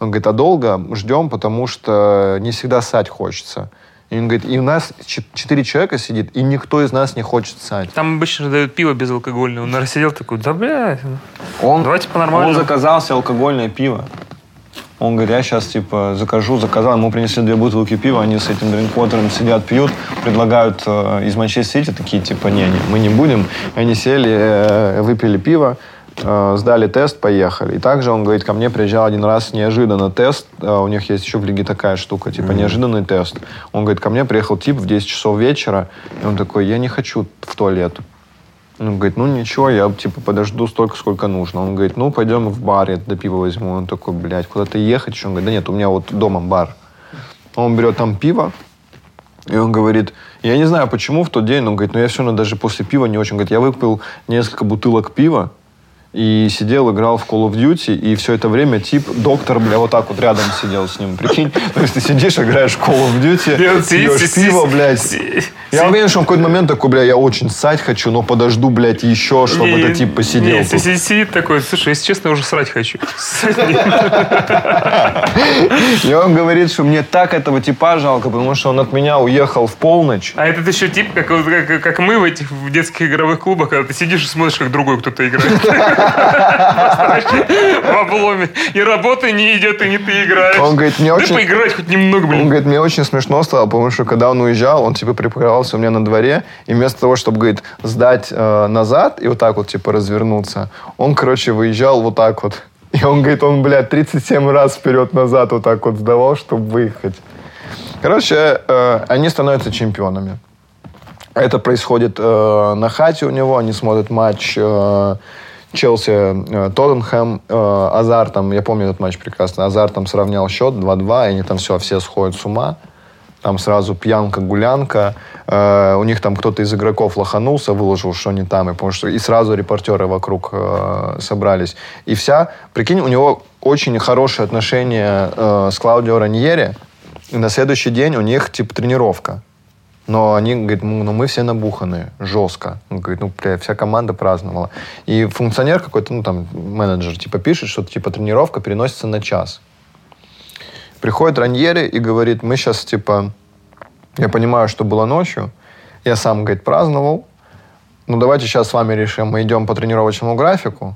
Он говорит, а долго ждем, потому что не всегда ссать хочется. И он говорит, и у нас чет- четыре человека сидит, и никто из нас не хочет ссать. Там обычно дают пиво безалкогольное. Он наверное, сидел такой, да, бля, Он, Давайте по-нормальному. Он заказал себе алкогольное пиво. Он говорит, я сейчас, типа, закажу, заказал. Ему принесли две бутылки пива, они с этим дринквотером сидят, пьют, предлагают э, из Манчестер Сити, такие, типа, не, не, мы не будем. И они сели, э, выпили пиво, э, сдали тест, поехали. И также он говорит, ко мне приезжал один раз неожиданно тест, э, у них есть еще в лиге такая штука, типа, неожиданный тест. Он говорит, ко мне приехал тип в 10 часов вечера, и он такой, я не хочу в туалет. Он говорит, ну ничего, я типа подожду столько, сколько нужно. Он говорит, ну пойдем в бар, я до пива возьму. Он такой, блядь, куда-то ехать еще? Он говорит, да нет, у меня вот дома бар. Он берет там пиво, и он говорит, я не знаю, почему в тот день, но он говорит, ну я все равно даже после пива не очень. Он говорит, я выпил несколько бутылок пива, и сидел, играл в Call of Duty, и все это время тип, доктор, бля, вот так вот рядом сидел с ним, прикинь. То есть ты сидишь, играешь в Call of Duty, пьешь пиво, блядь. Сидит. Я уверен, что он в какой-то момент такой, бля, я очень ссать хочу, но подожду, блядь, еще, чтобы Не, этот тип посидел. не, тут. си- сидит такой, слушай, если честно, я уже срать хочу. И он говорит, что мне так этого типа жалко, потому что он от меня уехал в полночь. А этот еще тип, как, как, как мы в этих в детских игровых клубах, когда ты сидишь и смотришь, как другой кто-то играет. В обломе. И работа не идет, и не ты играешь. Он говорит, мне очень... поиграть хоть немного, Он блин. говорит, мне очень смешно стало, потому что когда он уезжал, он типа припарковался у меня на дворе, и вместо того, чтобы, говорит, сдать э, назад и вот так вот типа развернуться, он, короче, выезжал вот так вот. И он говорит, он, блядь, 37 раз вперед-назад вот так вот сдавал, чтобы выехать. Короче, э, они становятся чемпионами. Это происходит э, на хате у него. Они смотрят матч э, Челси, э, Тоттенхэм. Э, Азар там, я помню этот матч прекрасно. Азар там сравнял счет 2-2, и они там все, все сходят с ума. Там сразу пьянка, гулянка. Э, у них там кто-то из игроков лоханулся, выложил, что они там. И, потому что, и сразу репортеры вокруг э, собрались. И вся... Прикинь, у него очень хорошие отношения э, с Клаудио Раньери. И на следующий день у них, типа, тренировка. Но они говорят, ну, ну, мы все набуханы, жестко. Он говорит, ну, бля, вся команда праздновала. И функционер какой-то, ну, там, менеджер, типа, пишет, что, типа, тренировка переносится на час. Приходит Раньери и говорит, мы сейчас, типа, я понимаю, что было ночью, я сам, говорит, праздновал, ну, давайте сейчас с вами решим, мы идем по тренировочному графику,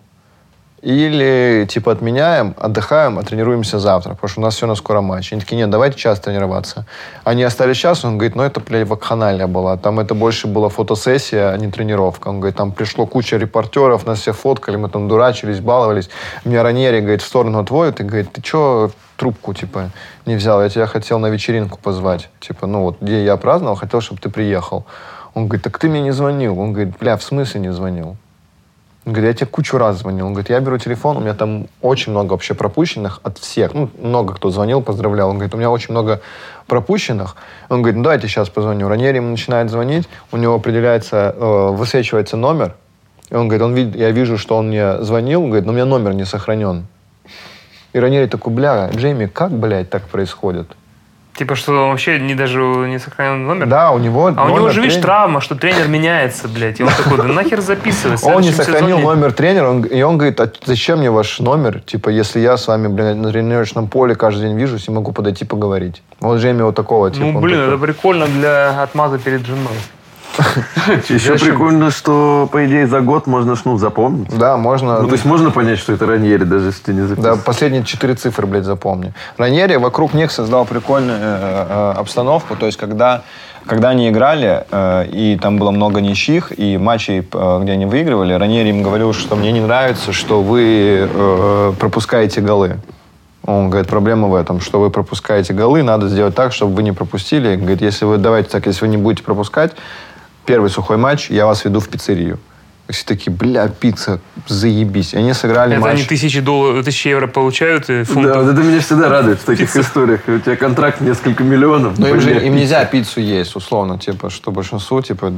или, типа, отменяем, отдыхаем, а тренируемся завтра, потому что у нас все на скоро матч. Они такие, нет, давайте час тренироваться. Они остались час, он говорит, ну, это, блядь, вакханалия была. Там это больше была фотосессия, а не тренировка. Он говорит, там пришло куча репортеров, нас все фоткали, мы там дурачились, баловались. Меня Раньери, говорит, в сторону отводит и говорит, ты что трубку, типа, не взял? Я тебя хотел на вечеринку позвать. Типа, ну, вот, где я праздновал, хотел, чтобы ты приехал. Он говорит, так ты мне не звонил. Он говорит, бля, в смысле не звонил? Он говорит, я тебе кучу раз звонил. Он говорит, я беру телефон, у меня там очень много вообще пропущенных от всех. Ну, много кто звонил, поздравлял. Он говорит, у меня очень много пропущенных. Он говорит, ну давайте сейчас позвоню. Раньери ему начинает звонить, у него определяется, э, высвечивается номер. И он говорит, он видит, я вижу, что он мне звонил, он говорит, но у меня номер не сохранен. И Раньери такой, бля, Джейми, как, блядь, так происходит? Типа, что вообще не даже не сохранен номер? Да, у него А у него же, видишь, травма, что тренер меняется, блядь. И он такой, да нахер записывай. в Он не сохранил сезоне- номер тренера, он- и он говорит, а зачем мне ваш номер, типа, если я с вами, блин, на тренировочном поле каждый день вижусь и могу подойти поговорить. Вот Джейми вот такого типа. Ну, блин, такой. это прикольно для отмаза перед женой. Еще прикольно, что, по идее, за год можно ж, ну, запомнить. Да, можно... Ну, то есть можно понять, что это Раньери, даже если ты не Да, записал. последние четыре цифры, блядь, запомни. Раньери вокруг них создал прикольную э, э, обстановку. То есть, когда, когда они играли, э, и там было много ничьих, и матчей, э, где они выигрывали, Раньери им говорил, что мне не нравится, что вы э, пропускаете голы. Он говорит, проблема в этом, что вы пропускаете голы, надо сделать так, чтобы вы не пропустили. Говорит, если вы, давайте так, если вы не будете пропускать, первый сухой матч, я вас веду в пиццерию. Все такие, бля, пицца, заебись. И они сыграли Это матч. они тысячи, долларов, тысячи евро получают и Да, фунтов. вот это меня всегда радует в таких историях. У тебя контракт несколько миллионов. Но им же им нельзя пиццу есть, условно, типа, что большинству, типа,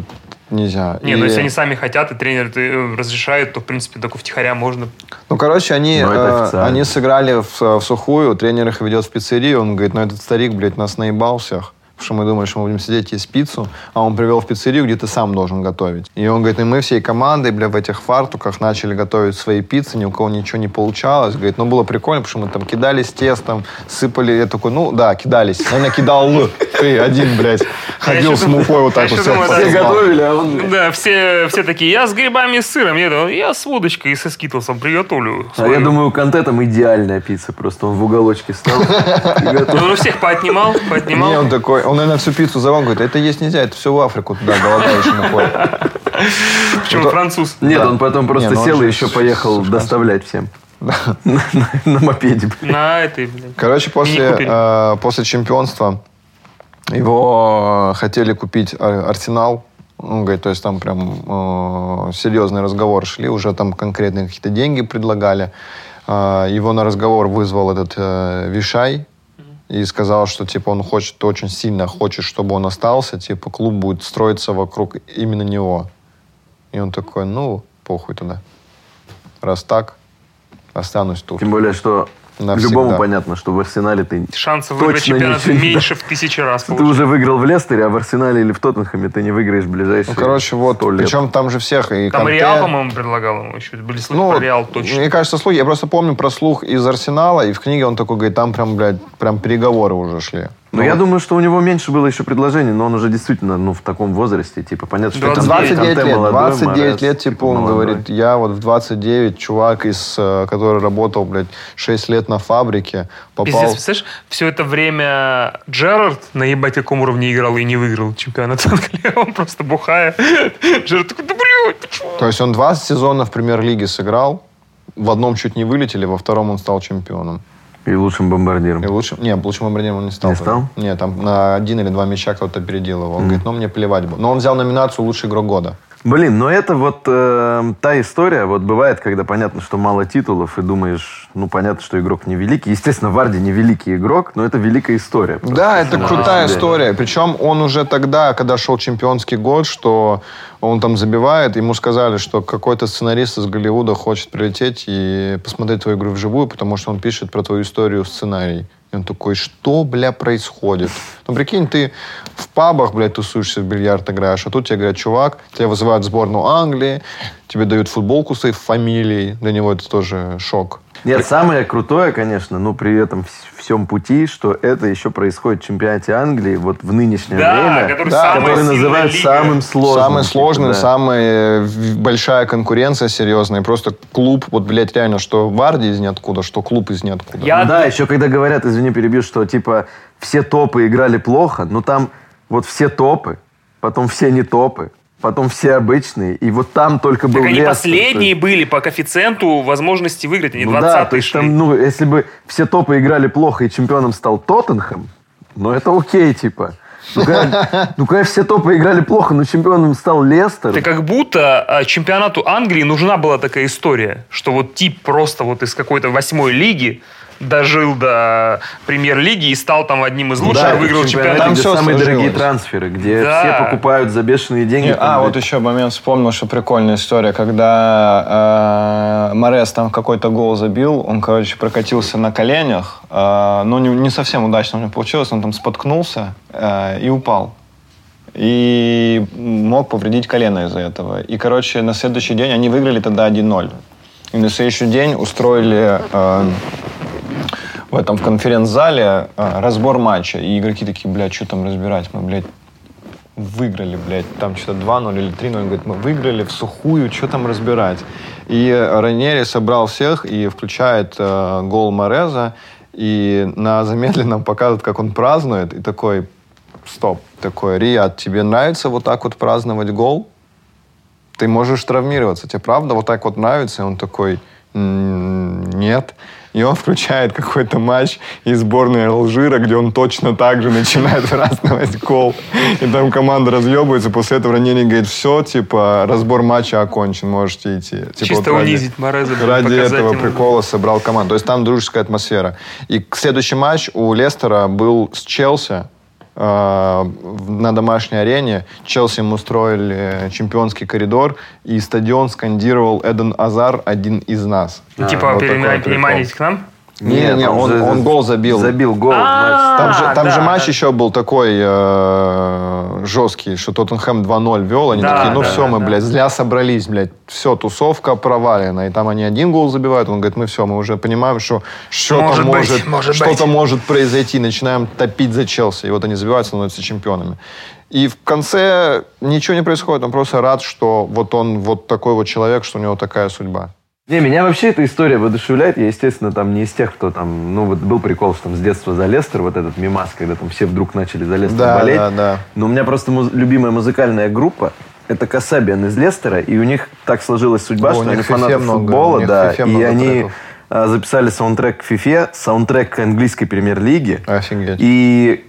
нельзя. Не, И- ну если они сами хотят, и тренер э, разрешает, то, в принципе, только втихаря можно. Ну, короче, они, Ну, э, они сыграли в, в сухую, тренер их ведет в пиццерию, он говорит, ну, этот старик, блядь, нас наебал всех. Потому что мы думали, что мы будем сидеть есть пиццу, а он привел в пиццерию, где ты сам должен готовить. И он говорит, и мы всей командой, бля, в этих фартуках начали готовить свои пиццы, ни у кого ничего не получалось. Говорит, ну, было прикольно, потому что мы там кидались тестом, сыпали. Я такой, ну, да, кидались. Я накидал Л. Ты один, блядь, ходил с мукой вот так вот. Все готовили, а он... Да, все, все такие, я с грибами и сыром, я, думаю, я с водочкой и со скитлсом приготовлю. А свою». я думаю, у Канте там идеальная пицца. Просто он в уголочке стал. и. Ну, он у всех поотнимал, поотнимал. Не, он такой, он, наверное, всю пиццу завал, говорит, это есть нельзя, это все в Африку туда, голодающим уходит. Почему это- француз? Нет, Да. он потом просто Не, ну сел и еще поехал доставлять всем. На на- на мопеде. блин. На этой, блин. Короче, после, э, после чемпионства его э, хотели купить Ар- Арсенал. Он говорит, то есть там прям э, серьезный разговор шли, уже там конкретные какие-то деньги предлагали. Э, его на разговор вызвал этот э, Вишай и сказал, что типа он хочет, очень сильно хочет, чтобы он остался, типа клуб будет строиться вокруг именно него. И он такой, ну, похуй туда. Раз так, останусь тут. Тем более, что Навсегда. любому понятно, что в Арсенале ты... Шансов выиграть Точно чемпионат не меньше в тысячи раз. Ты уже выиграл в Лестере, а в Арсенале или в Тоттенхэме ты не выиграешь в ближайшие Ну, короче, вот, 100 лет. причем там же всех и Там Канте- Реал, по-моему, предлагал ему еще. Были слухи Ну, про Реал точно. мне кажется, слухи. Я просто помню про слух из Арсенала, и в книге он такой говорит, там прям, блядь, прям переговоры уже шли. Ну, я думаю, что у него меньше было еще предложений, но он уже действительно, ну, в таком возрасте, типа, понятно, что Канте- 29 Канте лет, молодой, 29 Морес, лет, типа, он молодой. говорит, я вот в 29, чувак, из, э, который работал, блядь, 6 лет на фабрике, попал... Пиздец, представляешь, все это время Джерард на ебать каком уровне играл и не выиграл чемпионат Англии. Он просто бухая. Джерард такой, да блядь? То есть он 20 сезонов в премьер-лиге сыграл, в одном чуть не вылетели, во втором он стал чемпионом. И лучшим бомбардиром. И лучшим, не, лучшим бомбардиром он не стал. Не стал? Нет, там на один или два мяча кто-то опередил его. Он говорит, ну мне плевать было. Но он взял номинацию «Лучший игрок года». Блин, но это вот э, та история, вот бывает, когда понятно, что мало титулов, и думаешь, ну, понятно, что игрок не великий. Естественно, Варди не великий игрок, но это великая история. Да, это крутая история. Причем он уже тогда, когда шел чемпионский год, что он там забивает, ему сказали, что какой-то сценарист из Голливуда хочет прилететь и посмотреть твою игру вживую, потому что он пишет про твою историю сценарий. И он такой, что, бля, происходит? Ну, прикинь, ты в пабах, блядь, тусуешься, в бильярд играешь, а тут тебе говорят, чувак, тебя вызывают в сборную Англии, тебе дают футболку с своей фамилией. Для него это тоже шок. Нет, самое крутое, конечно, ну, при этом вс- всем пути, что это еще происходит в чемпионате Англии вот в нынешнее Да, время, который Да, который называют лига. самым сложным. Самый типа, сложный, да. самая в- большая конкуренция серьезная. Просто клуб, вот, блядь, реально, что Варди из ниоткуда, что клуб из ниоткуда. Я- Ну да, еще когда говорят, извини, перебью, что типа все топы играли плохо, но там вот все топы, потом все не топы, потом все обычные, и вот там только был Так они Лестер, последние то были по коэффициенту возможности выиграть, они есть- Ну 20 да, то есть шли. там, ну, если бы все топы играли плохо и чемпионом стал Тоттенхэм, ну это окей, типа. Ну, когда, ну, когда все топы играли плохо, но чемпионом стал Лестер. Это как будто а, чемпионату Англии нужна была такая история, что вот тип просто вот из какой-то восьмой лиги дожил до премьер-лиги и стал там одним из лучших, Да, выиграл чемпионат. Там где всё самые сложилось. дорогие трансферы, где Да. все покупают за бешеные деньги. Не, а, вот еще момент вспомнил, что прикольная история, когда э, Морес там какой-то гол забил, он, короче, прокатился на коленях, э, но не, не совсем удачно у него получилось, он там споткнулся э, и упал. И мог повредить колено из-за этого. И, короче, на следующий день они выиграли тогда 1-0. И на следующий день устроили э, в этом в конференц-зале э, разбор матча. И игроки такие, блядь, что там разбирать? Мы, блядь, выиграли, блядь, там что-то 2-0 или 3-0. Он говорит, мы выиграли в сухую, что там разбирать? И Ранери собрал всех и включает э, гол Мореза. И на замедленном показывает, как он празднует. И такой, стоп, такой, Риад, тебе нравится вот так вот праздновать гол? Ты можешь травмироваться. Тебе правда вот так вот нравится? И он такой, «М, нет. И он включает какой-то матч из сборной Алжира, где он точно так же начинает праздновать гол. И там команда разъебывается. После этого Ранени говорит, все, типа, разбор матча окончен, можете идти. Типа, Чисто вот ради- унизить Мореза, Ради этого ему. прикола собрал команду. То есть там дружеская атмосфера. И следующий матч у Лестера был с Челси на домашней арене. Челси им устроили чемпионский коридор, и стадион скандировал Эден Азар один из нас. Ну, А, типа, вот переманить к нам? Не-не, там он, же- он гол забил. Забил гол. А, Там же, там да, же матч да. еще был такой э, жесткий, что Тоттенхэм 2-0 вел. Они Да, такие, ну да, все, мы, да. блядь, зря собрались, блядь. Все, тусовка провалена. И там они один гол забивают. Он говорит, мы все, мы уже понимаем, что что-то Может может, быть, может что-то быть. может произойти. Начинаем топить за Челси. И вот они забивают, становятся чемпионами. И в конце ничего не происходит. Он просто рад, что вот он вот такой вот человек, что у него такая судьба. Не, меня вообще эта история воодушевляет. Я, естественно, там не из тех, кто там... Ну, вот был прикол, что там с детства за Лестер, вот этот мимас, когда там все вдруг начали за Лестер Да, болеть. да, да. Но у меня просто муз- любимая музыкальная группа это Касабиан из Лестера, и у них так сложилась судьба, О, что они фанаты много, футбола, да, и много они треков. а, записали саундтрек к фифе, саундтрек к английской премьер-лиги Офигеть. и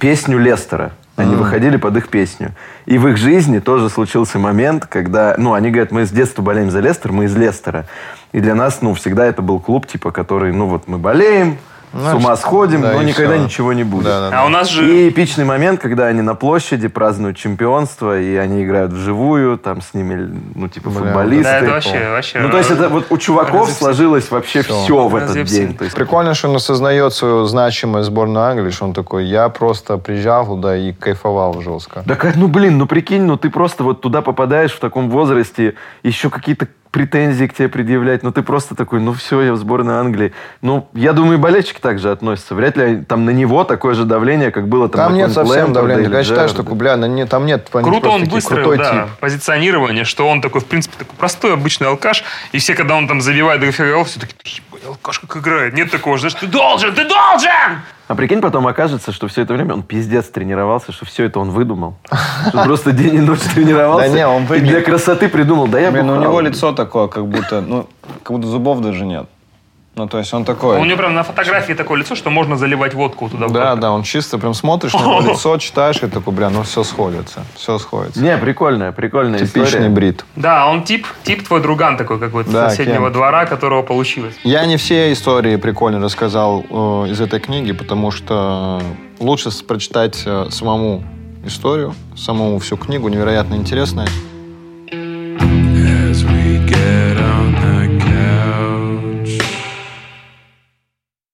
песню Лестера. Они выходили под их песню. И в их жизни тоже случился момент, когда, ну, они говорят, мы с детства болеем за Лестер, мы из Лестера. И для нас, ну, всегда это был клуб, типа, который, ну, вот мы болеем, с ума сходим, да, но никогда всё. ничего не будет. Да, да, А у нас же... И эпичный момент, когда они на площади празднуют чемпионство, и они играют вживую, там с ними, ну, типа, Бля, футболисты. Да, это вообще, вообще... Ну, то есть это вот у чуваков Разъеб- сложилось вообще Всё. все, в этот Разъеб- день. То есть, Прикольно, что он осознает свою значимость сборной Англии, что он такой, я просто приезжал туда и кайфовал жестко. Да как, ну блин, ну прикинь, ну ты просто вот туда попадаешь в таком возрасте, еще какие-то претензии к тебе предъявлять, ну ты просто такой, ну все, я в сборной Англии. Ну, я думаю, и болельщики также относятся. Вряд ли там на него такое же давление, как было там Там на нет совсем давления. Я считаю, что Джерарда. бля, на не- там нет. Круто он выстроил, да, тип. позиционирование, что он такой, в принципе, такой простой, обычный алкаш, и все, когда он там забивает дофига голов, все такие, «Ебать, алкаш как играет. Нет такого, знаешь, ты должен, ты должен! А прикинь, потом окажется, что все это время он пиздец тренировался, что все это он выдумал. Что просто день и ночь тренировался. Да не, он И для красоты придумал, да я Блин, ну у него лицо такое, как будто, ну, как будто зубов даже нет. Ну, то есть он такой... У него прям на фотографии такое лицо, что можно заливать водку туда. Да, да, он чисто прям смотришь на его лицо, читаешь и такой, бля, ну все сходится, все сходится. Не, прикольная, прикольная Типичный история. брит. Да, он тип, тип твой друган такой какой-то Да, с соседнего Кен. двора, которого получилось. Я не все истории прикольно рассказал э, из этой книги, потому что лучше прочитать э, самому историю, самому всю книгу, невероятно интересная.